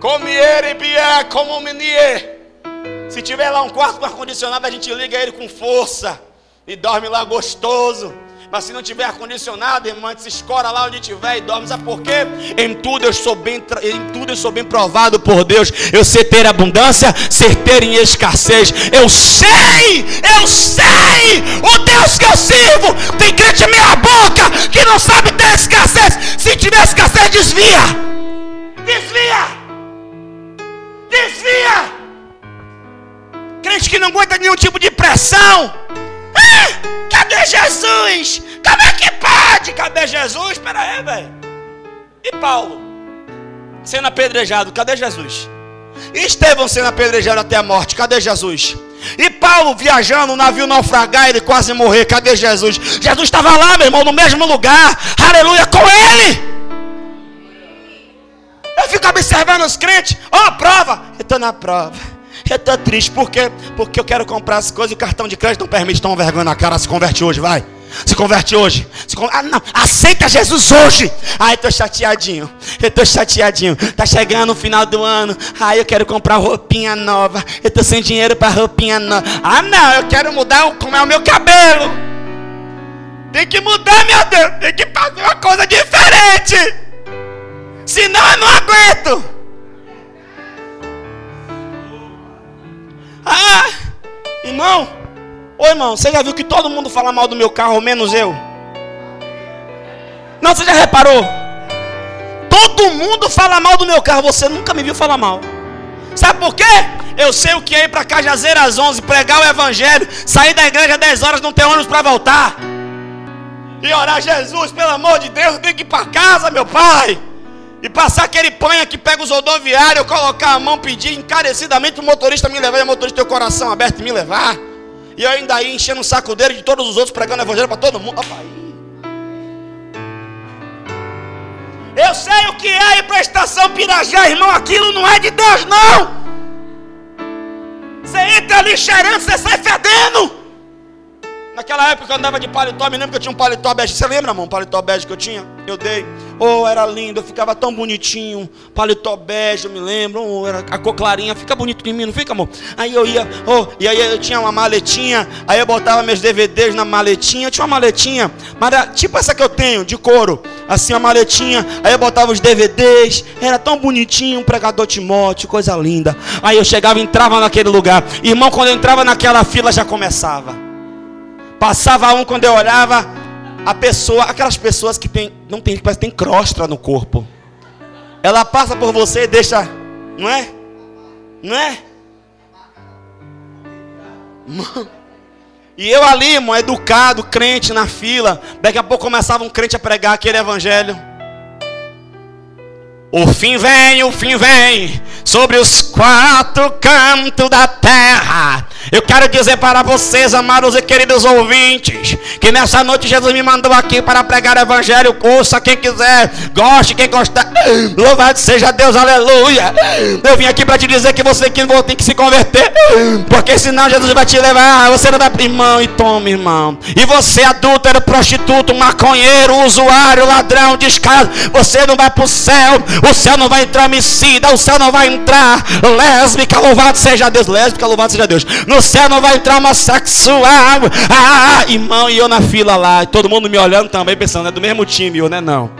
Comiere bié, como menier. Se tiver lá um quarto com ar-condicionado, a gente liga ele com força e dorme lá gostoso. Mas se não tiver ar-condicionado, irmão, se escora lá onde tiver e dorme. Sabe por quê? Em tudo eu sou bem, em tudo eu sou bem provado por Deus. Eu sei ter abundância, ser ter em escassez. Eu sei, eu sei. O Deus que eu sirvo tem crente meia boca que não sabe ter escassez. Se tiver escassez, desvia. Desvia. Desvia. Crente que não aguenta nenhum tipo de pressão. Ah, cadê Jesus? Como é que pode? Cadê Jesus? Espera aí, velho. E Paulo? Sendo apedrejado, cadê Jesus? E Estevão sendo apedrejado até a morte, cadê Jesus? E Paulo viajando, o navio naufragar, ele quase morrer, cadê Jesus? Jesus estava lá, meu irmão, no mesmo lugar, aleluia, com ele. Eu fico observando os crentes, ó, oh, prova, eu estou na prova. Eu estou triste, por quê? Porque eu quero comprar as coisas e o cartão de crédito não permite tomar vergonha na cara, se converte hoje, vai. Se converte hoje. Se con... Ah, não. Aceita Jesus hoje. Ai, tô chateadinho. Eu tô chateadinho. Tá chegando o final do ano. Ai, eu quero comprar roupinha nova. Eu tô sem dinheiro para roupinha nova. Ah, não. Eu quero mudar como é o meu cabelo. Tem que mudar, meu Deus. Tem que fazer uma coisa diferente. Senão eu não aguento. Ah, irmão, ô irmão, você já viu que todo mundo fala mal do meu carro, menos eu? Não, você já reparou? Todo mundo fala mal do meu carro, você nunca me viu falar mal. Sabe por quê? Eu sei o que é ir para Cajazeira às 11, pregar o evangelho, sair da igreja às 10 horas, não ter ônibus para voltar. E orar, Jesus, pelo amor de Deus, eu tenho que ir para casa, meu pai. E passar aquele panha que pega os rodoviários, colocar a mão, pedir encarecidamente o motorista me levar, e o motorista ter o coração aberto e me levar. E eu ainda aí enchendo o saco dele de todos os outros, pregando evangelho para todo mundo. Opa, aí. Eu sei o que é ir para a estação Pirajá, irmão. Aquilo não é de Deus, não. Você entra ali cheirando, você sai fedendo. Naquela época eu andava de paletó, me lembro que eu tinha um paletó bege. Você lembra, irmão, um paletó bege que eu tinha? Eu dei. Oh, era lindo, eu ficava tão bonitinho. Paletó bege, eu me lembro. Oh, era a cor clarinha, fica bonito em mim, não fica, amor? Aí eu ia, oh, e aí eu tinha uma maletinha, aí eu botava meus DVDs na maletinha. Tinha uma maletinha, mas era tipo essa que eu tenho, de couro. Assim, uma maletinha, aí eu botava os DVDs. Era tão bonitinho, um pregador Timóteo, coisa linda. Aí eu chegava, entrava naquele lugar. Irmão, quando eu entrava naquela fila já começava. Passava um quando eu olhava, a pessoa, aquelas pessoas que tem, não tem, que tem crostra no corpo. Ela passa por você e deixa, não é? Não é? E eu ali, irmão, educado, crente na fila. Daqui a pouco começava um crente a pregar aquele evangelho. O fim vem, o fim vem sobre os quatro cantos da terra. Eu quero dizer para vocês, amados e queridos ouvintes, que nessa noite Jesus me mandou aqui para pregar o evangelho. Ouça quem quiser, goste quem gostar. Louvado seja Deus, aleluia. Eu vim aqui para te dizer que você que tem que se converter, porque senão Jesus vai te levar. Você não vai, irmão, e toma, irmão. E você, adúltero, prostituto, maconheiro, usuário, ladrão, descaso, você não vai para o céu. O céu não vai entrar homicida, o céu não vai entrar lésbica, louvado seja Deus, lésbica, louvado seja Deus. No céu não vai entrar homossexual. Ah, irmão, e eu na fila lá, todo mundo me olhando também, pensando, é do mesmo time, eu, né? Não.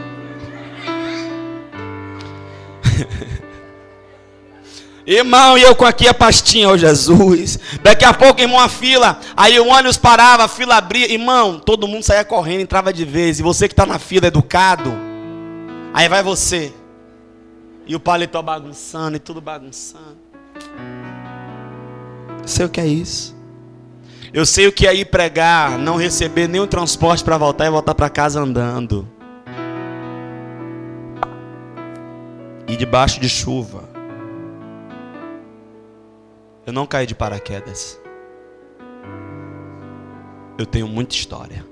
Irmão, e eu com aqui a pastinha, ô Jesus. Daqui a pouco, irmão, a fila. Aí o ônibus parava, a fila abria. Irmão, todo mundo saía correndo, entrava de vez. E você que está na fila, educado. Aí vai você. E o paletó bagunçando e tudo bagunçando. Sei o que é isso. Eu sei o que é ir pregar, não receber nenhum transporte para voltar e voltar para casa andando. E debaixo de chuva. Eu não caí de paraquedas. Eu tenho muita história.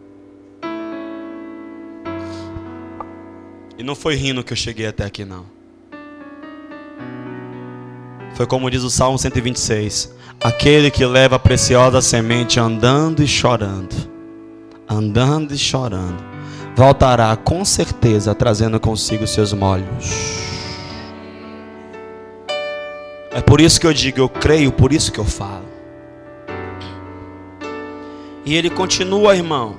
E não foi rindo que eu cheguei até aqui, não. Foi como diz o Salmo 126: Aquele que leva a preciosa semente andando e chorando, andando e chorando, voltará com certeza trazendo consigo seus molhos. É por isso que eu digo, eu creio, por isso que eu falo. E ele continua, irmão.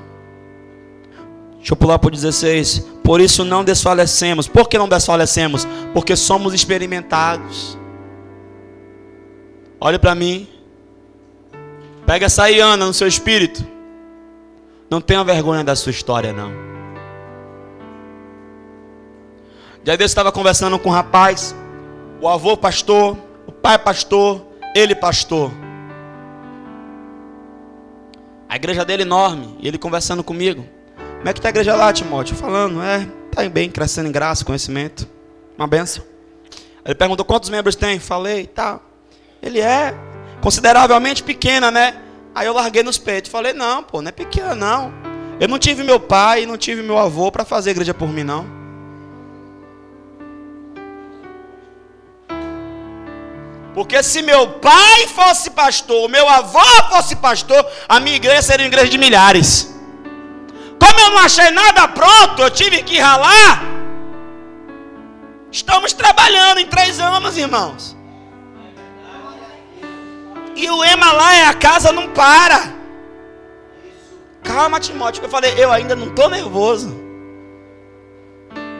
Deixa eu pular para o 16. Por isso não desfalecemos. Por que não desfalecemos? Porque somos experimentados. Olhe para mim. Pega essa aí, Ana, no seu espírito. Não tenha vergonha da sua história, não. Dia desse estava conversando com um rapaz. O avô pastor, o pai pastor, ele pastor. A igreja dele é enorme. E ele conversando comigo. Como é que está a igreja lá, Timóteo? Falando, é, está bem, crescendo em graça, conhecimento. Uma benção. Ele perguntou quantos membros tem. Falei, tá. Ele é consideravelmente pequena, né? Aí eu larguei nos peitos. Falei, não, pô, não é pequena, não. Eu não tive meu pai, não tive meu avô para fazer igreja por mim, não. Porque se meu pai fosse pastor, meu avô fosse pastor, a minha igreja seria uma igreja de milhares. Como eu não achei nada pronto, eu tive que ralar. Estamos trabalhando em três anos, irmãos. E o ema lá é a casa não para. Calma, Timóteo. Eu falei, eu ainda não estou nervoso.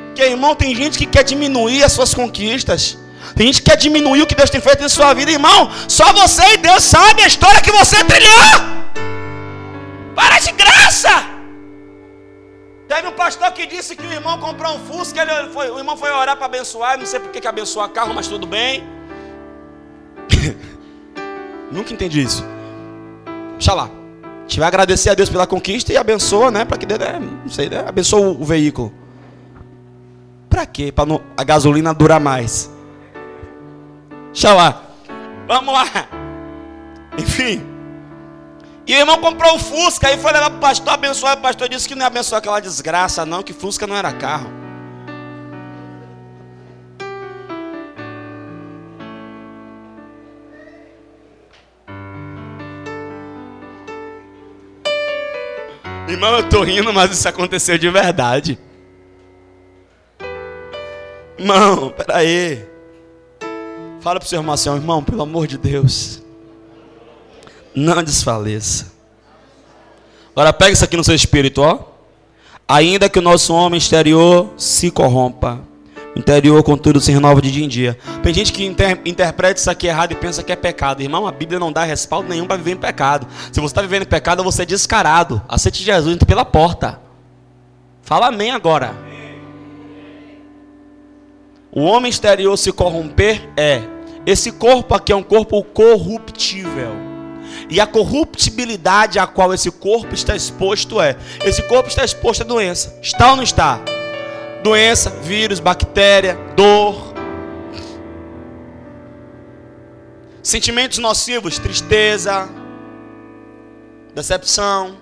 Porque, irmão, tem gente que quer diminuir as suas conquistas. Tem gente que quer diminuir o que Deus tem feito em sua vida, irmão. Só você e Deus sabe a história que você trilhou. Para de graça. Teve um pastor que disse que o irmão comprou um Fusca, ele foi, o irmão foi orar para abençoar, não sei por que abençoar carro, mas tudo bem. Nunca entendi isso. Deixa lá. A gente vai agradecer a Deus pela conquista e abençoa, né? Para que né, não sei, né? abençoa o, veículo. Para quê? Para a gasolina durar mais. Deixa lá. Vamos lá. Enfim. E o irmão comprou o Fusca, aí foi levar para o pastor abençoar. O pastor disse que não ia abençoar aquela desgraça, não, que Fusca não era carro. Irmão, eu tô rindo, mas isso aconteceu de verdade. Irmão, peraí. Fala pro seu irmão assim, irmão, pelo amor de Deus. Não desfaleça. Agora pega isso aqui no seu espírito, ó. Ainda que o nosso homem exterior se corrompa, interior, contudo, se renova de dia em dia. Tem gente que inter interpreta isso aqui errado e pensa que é pecado. Irmão, a Bíblia não dá respaldo nenhum para viver em pecado. Se você está vivendo em pecado, você é descarado. Aceite Jesus entra pela porta. Fala amém agora. O homem exterior se corromper é. Esse corpo aqui é um corpo corruptível. E a corruptibilidade a qual esse corpo está exposto é: esse corpo está exposto a doença. Está ou não está? Doença, vírus, bactéria, dor. Sentimentos nocivos, tristeza, decepção.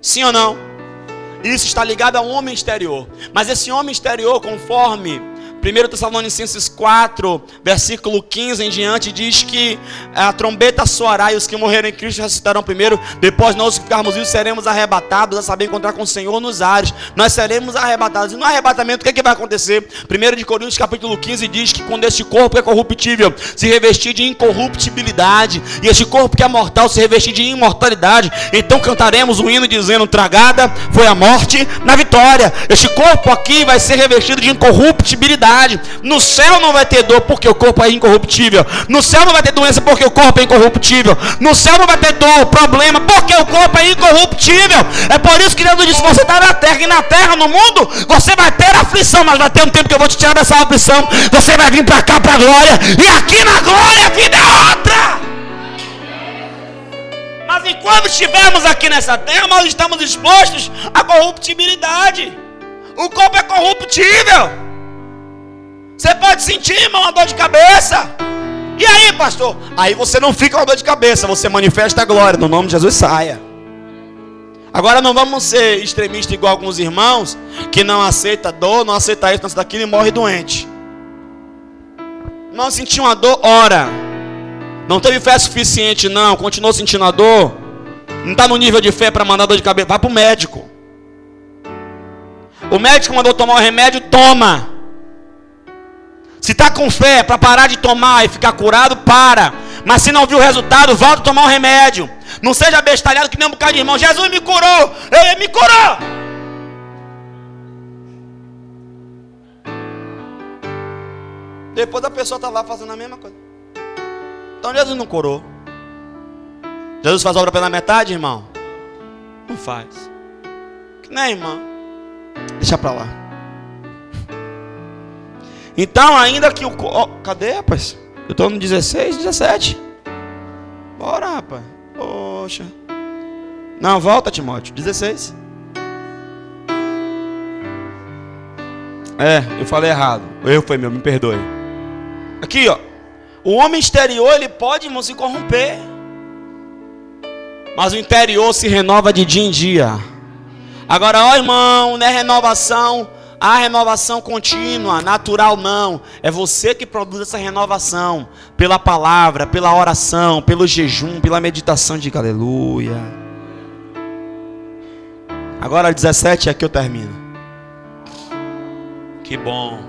Sim ou não? Isso está ligado ao homem exterior. Mas esse homem exterior, conforme 1 Tessalonicenses 4, versículo 15 em diante, diz que a trombeta soará e os que morreram em Cristo ressuscitarão primeiro. Depois nós que ficarmos vivos seremos arrebatados, a saber encontrar com o Senhor nos ares. Nós seremos arrebatados. E no arrebatamento, o que, é que vai acontecer? 1 de Coríntios capítulo 15 diz que quando este corpo é corruptível se revestir de incorruptibilidade, e este corpo que é mortal se revestir de imortalidade, então cantaremos o hino dizendo: Tragada foi a morte na vitória. Este corpo aqui vai ser revestido de incorruptibilidade. No céu não vai ter dor porque o corpo é incorruptível. No céu não vai ter doença porque o corpo é incorruptível. No céu não vai ter dor, problema, porque o corpo é incorruptível. É por isso que Deus disse: você está na terra e na terra, no mundo, você vai ter aflição, mas vai ter um tempo que eu vou te tirar dessa aflição. Você vai vir para cá para a glória. E aqui na glória a vida é outra. Mas enquanto estivermos aqui nessa terra, nós estamos expostos à corruptibilidade. O corpo é corruptível. Você pode sentir, irmão, uma dor de cabeça. E aí, pastor? Aí você não fica com dor de cabeça, você manifesta a glória. No nome de Jesus, saia. Agora não vamos ser extremistas igual alguns irmãos que não aceita dor, não aceita isso, não aceita aquilo e morre doente. Não sentiu uma dor, ora. Não teve fé suficiente, não. Continuou sentindo a dor. Não está no nível de fé para mandar dor de cabeça. Vá para o médico. O médico mandou tomar o remédio, toma. Se está com fé para parar de tomar e ficar curado, para. Mas se não viu o resultado, volta a tomar um remédio. Não seja bestalhado que nem um bocado de irmão. Jesus me curou. Ele me curou. Depois a pessoa está lá fazendo a mesma coisa. Então Jesus não curou. Jesus faz obra pela metade, irmão? Não faz. Que nem, irmão. Deixa para lá. Então, ainda que o. Oh, cadê, rapaz? Eu estou no 16, 17. Bora, rapaz. Poxa. Não, volta, Timóteo. 16. É, eu falei errado. Erro foi meu, me perdoe. Aqui, ó. O homem exterior, ele pode, irmão, se corromper. Mas o interior se renova de dia em dia. Agora, ó, irmão, não é renovação a renovação contínua, natural não. É você que produz essa renovação pela palavra, pela oração, pelo jejum, pela meditação. de aleluia. Agora 17 aqui eu termino. Que bom.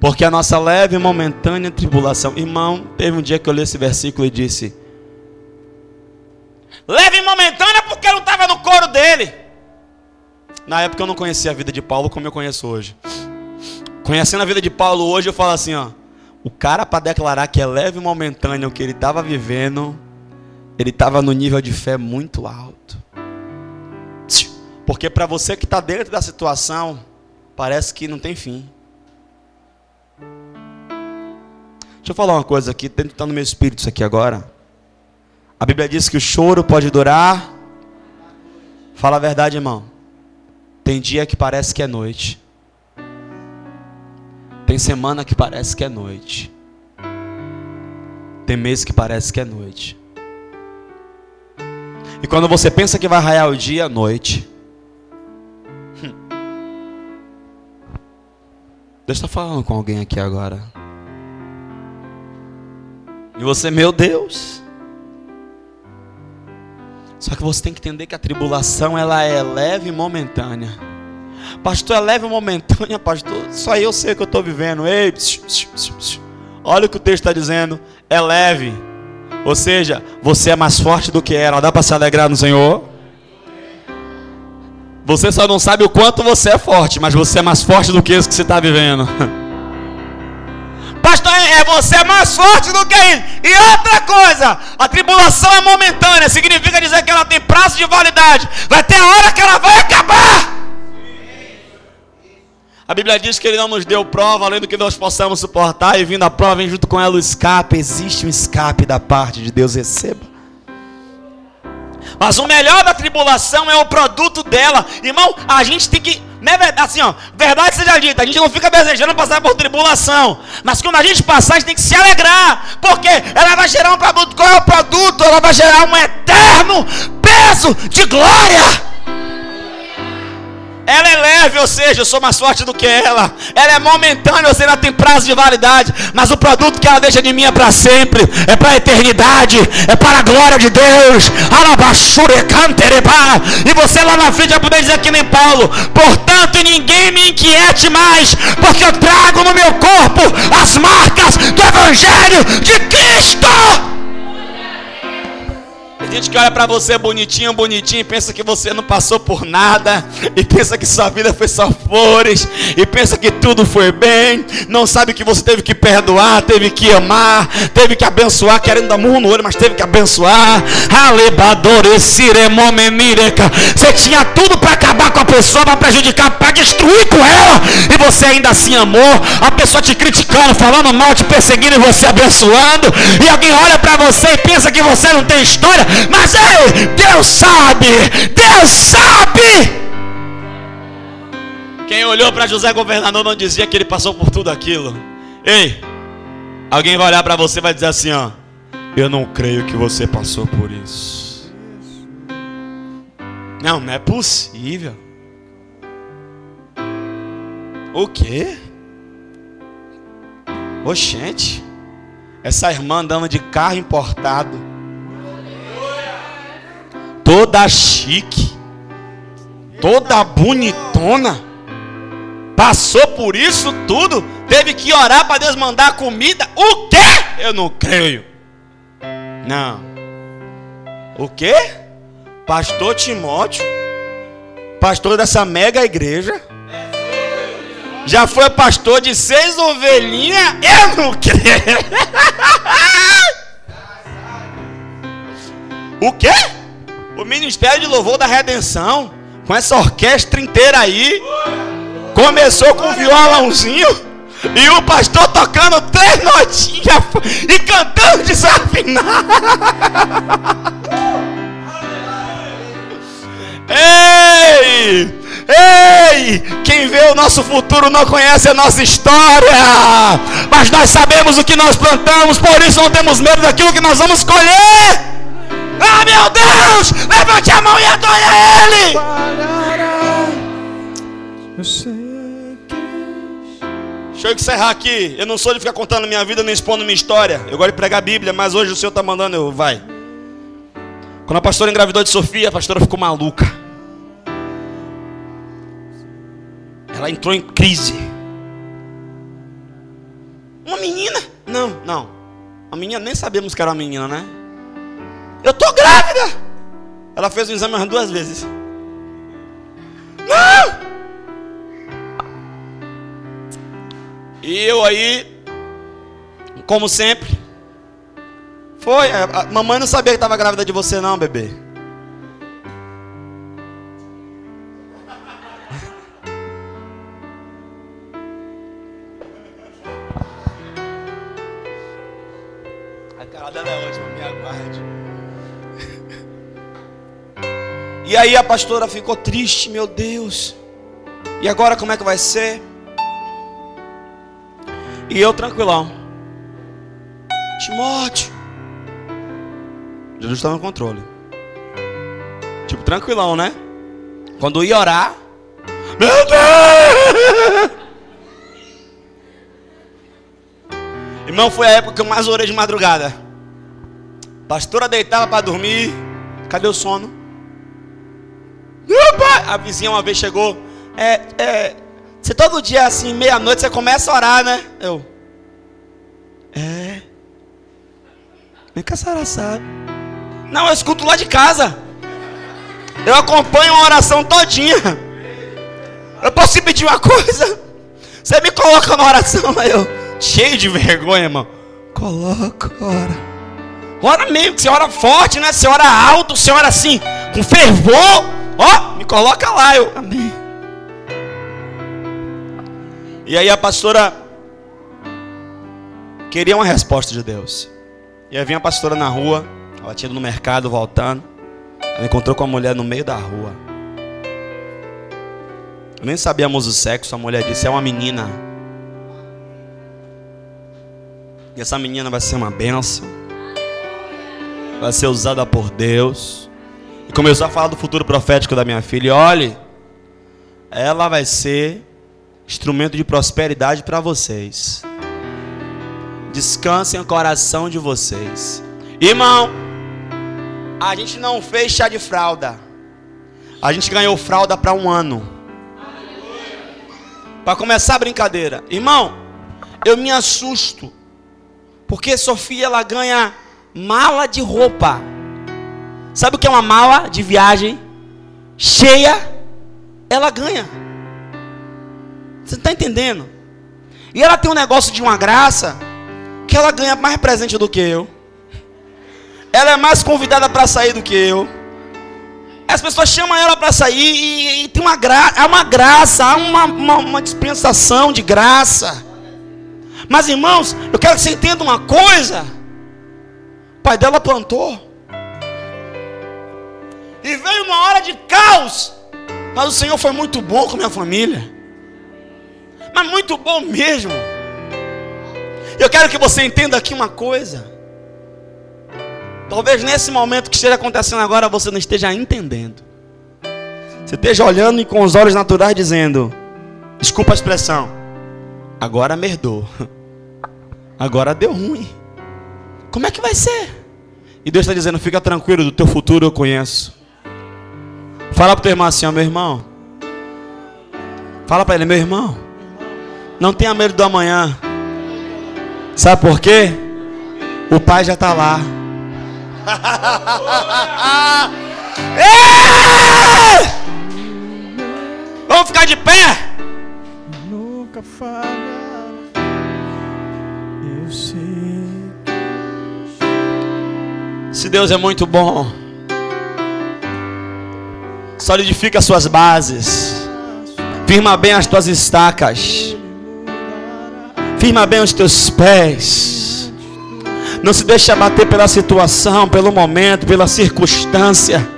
Porque a nossa leve e momentânea tribulação. Irmão, teve um dia que eu li esse versículo e disse: Leve e momentânea porque eu não estava no coro dele. Na época eu não conhecia a vida de Paulo como eu conheço hoje. Conhecendo a vida de Paulo hoje, eu falo assim, ó. O cara para declarar que é leve e momentâneo o que ele estava vivendo, ele estava no nível de fé muito alto. Porque para você que está dentro da situação, parece que não tem fim. Deixa eu falar uma coisa aqui, está no meu espírito isso aqui agora. A Bíblia diz que o choro pode durar. Fala a verdade, irmão. Tem dia que parece que é noite. Tem semana que parece que é noite. Tem mês que parece que é noite. E quando você pensa que vai raiar o dia, noite. Hum. Deus está falando com alguém aqui agora. E você, meu Deus. Só que você tem que entender que a tribulação ela é leve e momentânea. Pastor, é leve e momentânea, pastor. Só eu sei o que eu estou vivendo. Ei, olha o que o texto está dizendo. É leve. Ou seja, você é mais forte do que ela. Dá para se alegrar no Senhor? Você só não sabe o quanto você é forte, mas você é mais forte do que isso que você está vivendo. Pastor, é, é você mais forte do que ele. E outra coisa, a tribulação é momentânea, significa dizer que ela tem prazo de validade. Vai ter a hora que ela vai acabar. A Bíblia diz que Ele não nos deu prova além do que nós possamos suportar, e vindo a prova, vem junto com ela o escape. Existe um escape da parte de Deus, receba. Mas o melhor da tribulação é o produto dela. Irmão, a gente tem que. Não é verdade, assim, ó, verdade seja dita, a gente não fica desejando passar por tribulação. Mas quando a gente passar, a gente tem que se alegrar. Porque ela vai gerar um produto. Qual é o produto? Ela vai gerar um eterno peso de glória. Ela é leve, ou seja, eu sou mais forte do que ela. Ela é momentânea, ou seja, ela tem prazo de validade. Mas o produto que ela deixa de mim é para sempre, é para a eternidade, é para a glória de Deus. E você lá na frente vai poder dizer que nem Paulo: Portanto, ninguém me inquiete mais, porque eu trago no meu corpo as marcas do Evangelho de Cristo gente que olha para você bonitinho, bonitinho, e pensa que você não passou por nada, e pensa que sua vida foi só flores, e pensa que tudo foi bem, não sabe que você teve que perdoar, teve que amar, teve que abençoar, querendo dar murro no olho, mas teve que abençoar. Você tinha tudo para acabar com a pessoa, para prejudicar, para destruir com ela, e você ainda assim amou, a pessoa te criticando, falando mal, te perseguindo e você abençoando, e alguém olha para você e pensa que você não tem história, mas ei, Deus sabe, Deus sabe. Quem olhou para José governador não dizia que ele passou por tudo aquilo. Ei, alguém vai olhar para você e vai dizer assim, ó, eu não creio que você passou por isso. Não, não é possível. O quê? Oxente, essa irmã andando de carro importado toda chique, toda bonitona, passou por isso tudo, teve que orar para Deus mandar comida. O quê? Eu não creio. Não. O quê? Pastor Timóteo, pastor dessa mega igreja, já foi pastor de seis ovelhinhas? Eu não creio. o quê? O Ministério de Louvor da Redenção, com essa orquestra inteira aí, começou com um violãozinho e o pastor tocando três notinhas e cantando desafinado. Ei! Ei! Quem vê o nosso futuro não conhece a nossa história. Mas nós sabemos o que nós plantamos, por isso não temos medo daquilo que nós vamos colher. Ah, meu Deus! Levante a mão e adore a Ele! Deixa eu encerrar aqui. Eu não sou de ficar contando minha vida nem expondo minha história. Eu gosto de pregar a Bíblia, mas hoje o Senhor está mandando eu. Vai. Quando a pastora engravidou de Sofia, a pastora ficou maluca. Ela entrou em crise. Uma menina? Não, não. A menina nem sabemos que era uma menina, né? Eu tô grávida. Ela fez o exame umas duas vezes. Não! E eu aí, como sempre, foi. A mamãe não sabia que estava grávida de você, não, bebê. E aí a pastora ficou triste, meu Deus. E agora como é que vai ser? E eu tranquilão. Timóteo. Jesus está no controle. Tipo, tranquilão, né? Quando ia orar. Meu Deus! Irmão, foi a época que eu mais orei de madrugada. pastora deitava para dormir. Cadê o sono? A vizinha uma vez chegou. É, é, você todo dia assim, meia-noite, você começa a orar, né? Eu. É. Nem que a senhora sabe. Não, eu escuto lá de casa. Eu acompanho a oração todinha. Eu posso te pedir uma coisa? Você me coloca na oração, eu. Cheio de vergonha, irmão. Coloca, ora. Ora mesmo, que você ora forte, né? Você ora alto, você ora assim, com fervor. Ó, me coloca lá, eu. Amém. E aí a pastora queria uma resposta de Deus. E aí vinha a pastora na rua, ela tinha ido no mercado voltando. Ela encontrou com a mulher no meio da rua. Eu nem sabíamos o sexo, a mulher disse: é uma menina. E essa menina vai ser uma benção. Vai ser usada por Deus. E começou a falar do futuro profético da minha filha. E olhe, ela vai ser instrumento de prosperidade para vocês. Descansem o coração de vocês. Irmão, a gente não fez chá de fralda. A gente ganhou fralda para um ano. Para começar a brincadeira. Irmão, eu me assusto. Porque Sofia ela ganha mala de roupa. Sabe o que é uma mala de viagem? Cheia. Ela ganha. Você está entendendo? E ela tem um negócio de uma graça que ela ganha mais presente do que eu. Ela é mais convidada para sair do que eu. As pessoas chamam ela para sair e, e, tem uma graça, há uma graça, há uma, uma, uma dispensação de graça. Mas irmãos, eu quero que você entenda uma coisa. O pai dela plantou. E veio uma hora de caos. Mas o Senhor foi muito bom com minha família. Mas muito bom mesmo. Eu quero que você entenda aqui uma coisa. Talvez nesse momento que esteja acontecendo agora você não esteja entendendo. Você esteja olhando e com os olhos naturais dizendo: Desculpa a expressão. Agora merdou. Agora deu ruim. Como é que vai ser? E Deus está dizendo: Fica tranquilo, do teu futuro eu conheço. Fala para o teu irmão assim, ó, meu irmão. Fala para ele, meu irmão. Não tenha medo do amanhã. Sabe por quê? O pai já está lá. Vamos ficar de pé? Nunca falha. Eu sei. Se Deus é muito bom, solidifica as suas bases, firma bem as tuas estacas, firma bem os teus pés. Não se deixe abater pela situação, pelo momento, pela circunstância.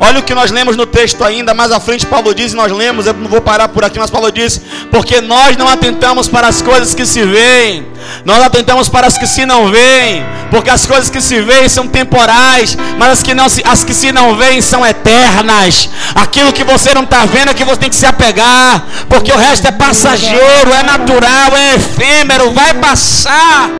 Olha o que nós lemos no texto ainda, mais à frente Paulo diz, e nós lemos, eu não vou parar por aqui, mas Paulo diz, porque nós não atentamos para as coisas que se veem, nós atentamos para as que se não veem, porque as coisas que se veem são temporais, mas as que, não se, as que se não veem são eternas. Aquilo que você não está vendo é que você tem que se apegar, porque o resto é passageiro, é natural, é efêmero, vai passar.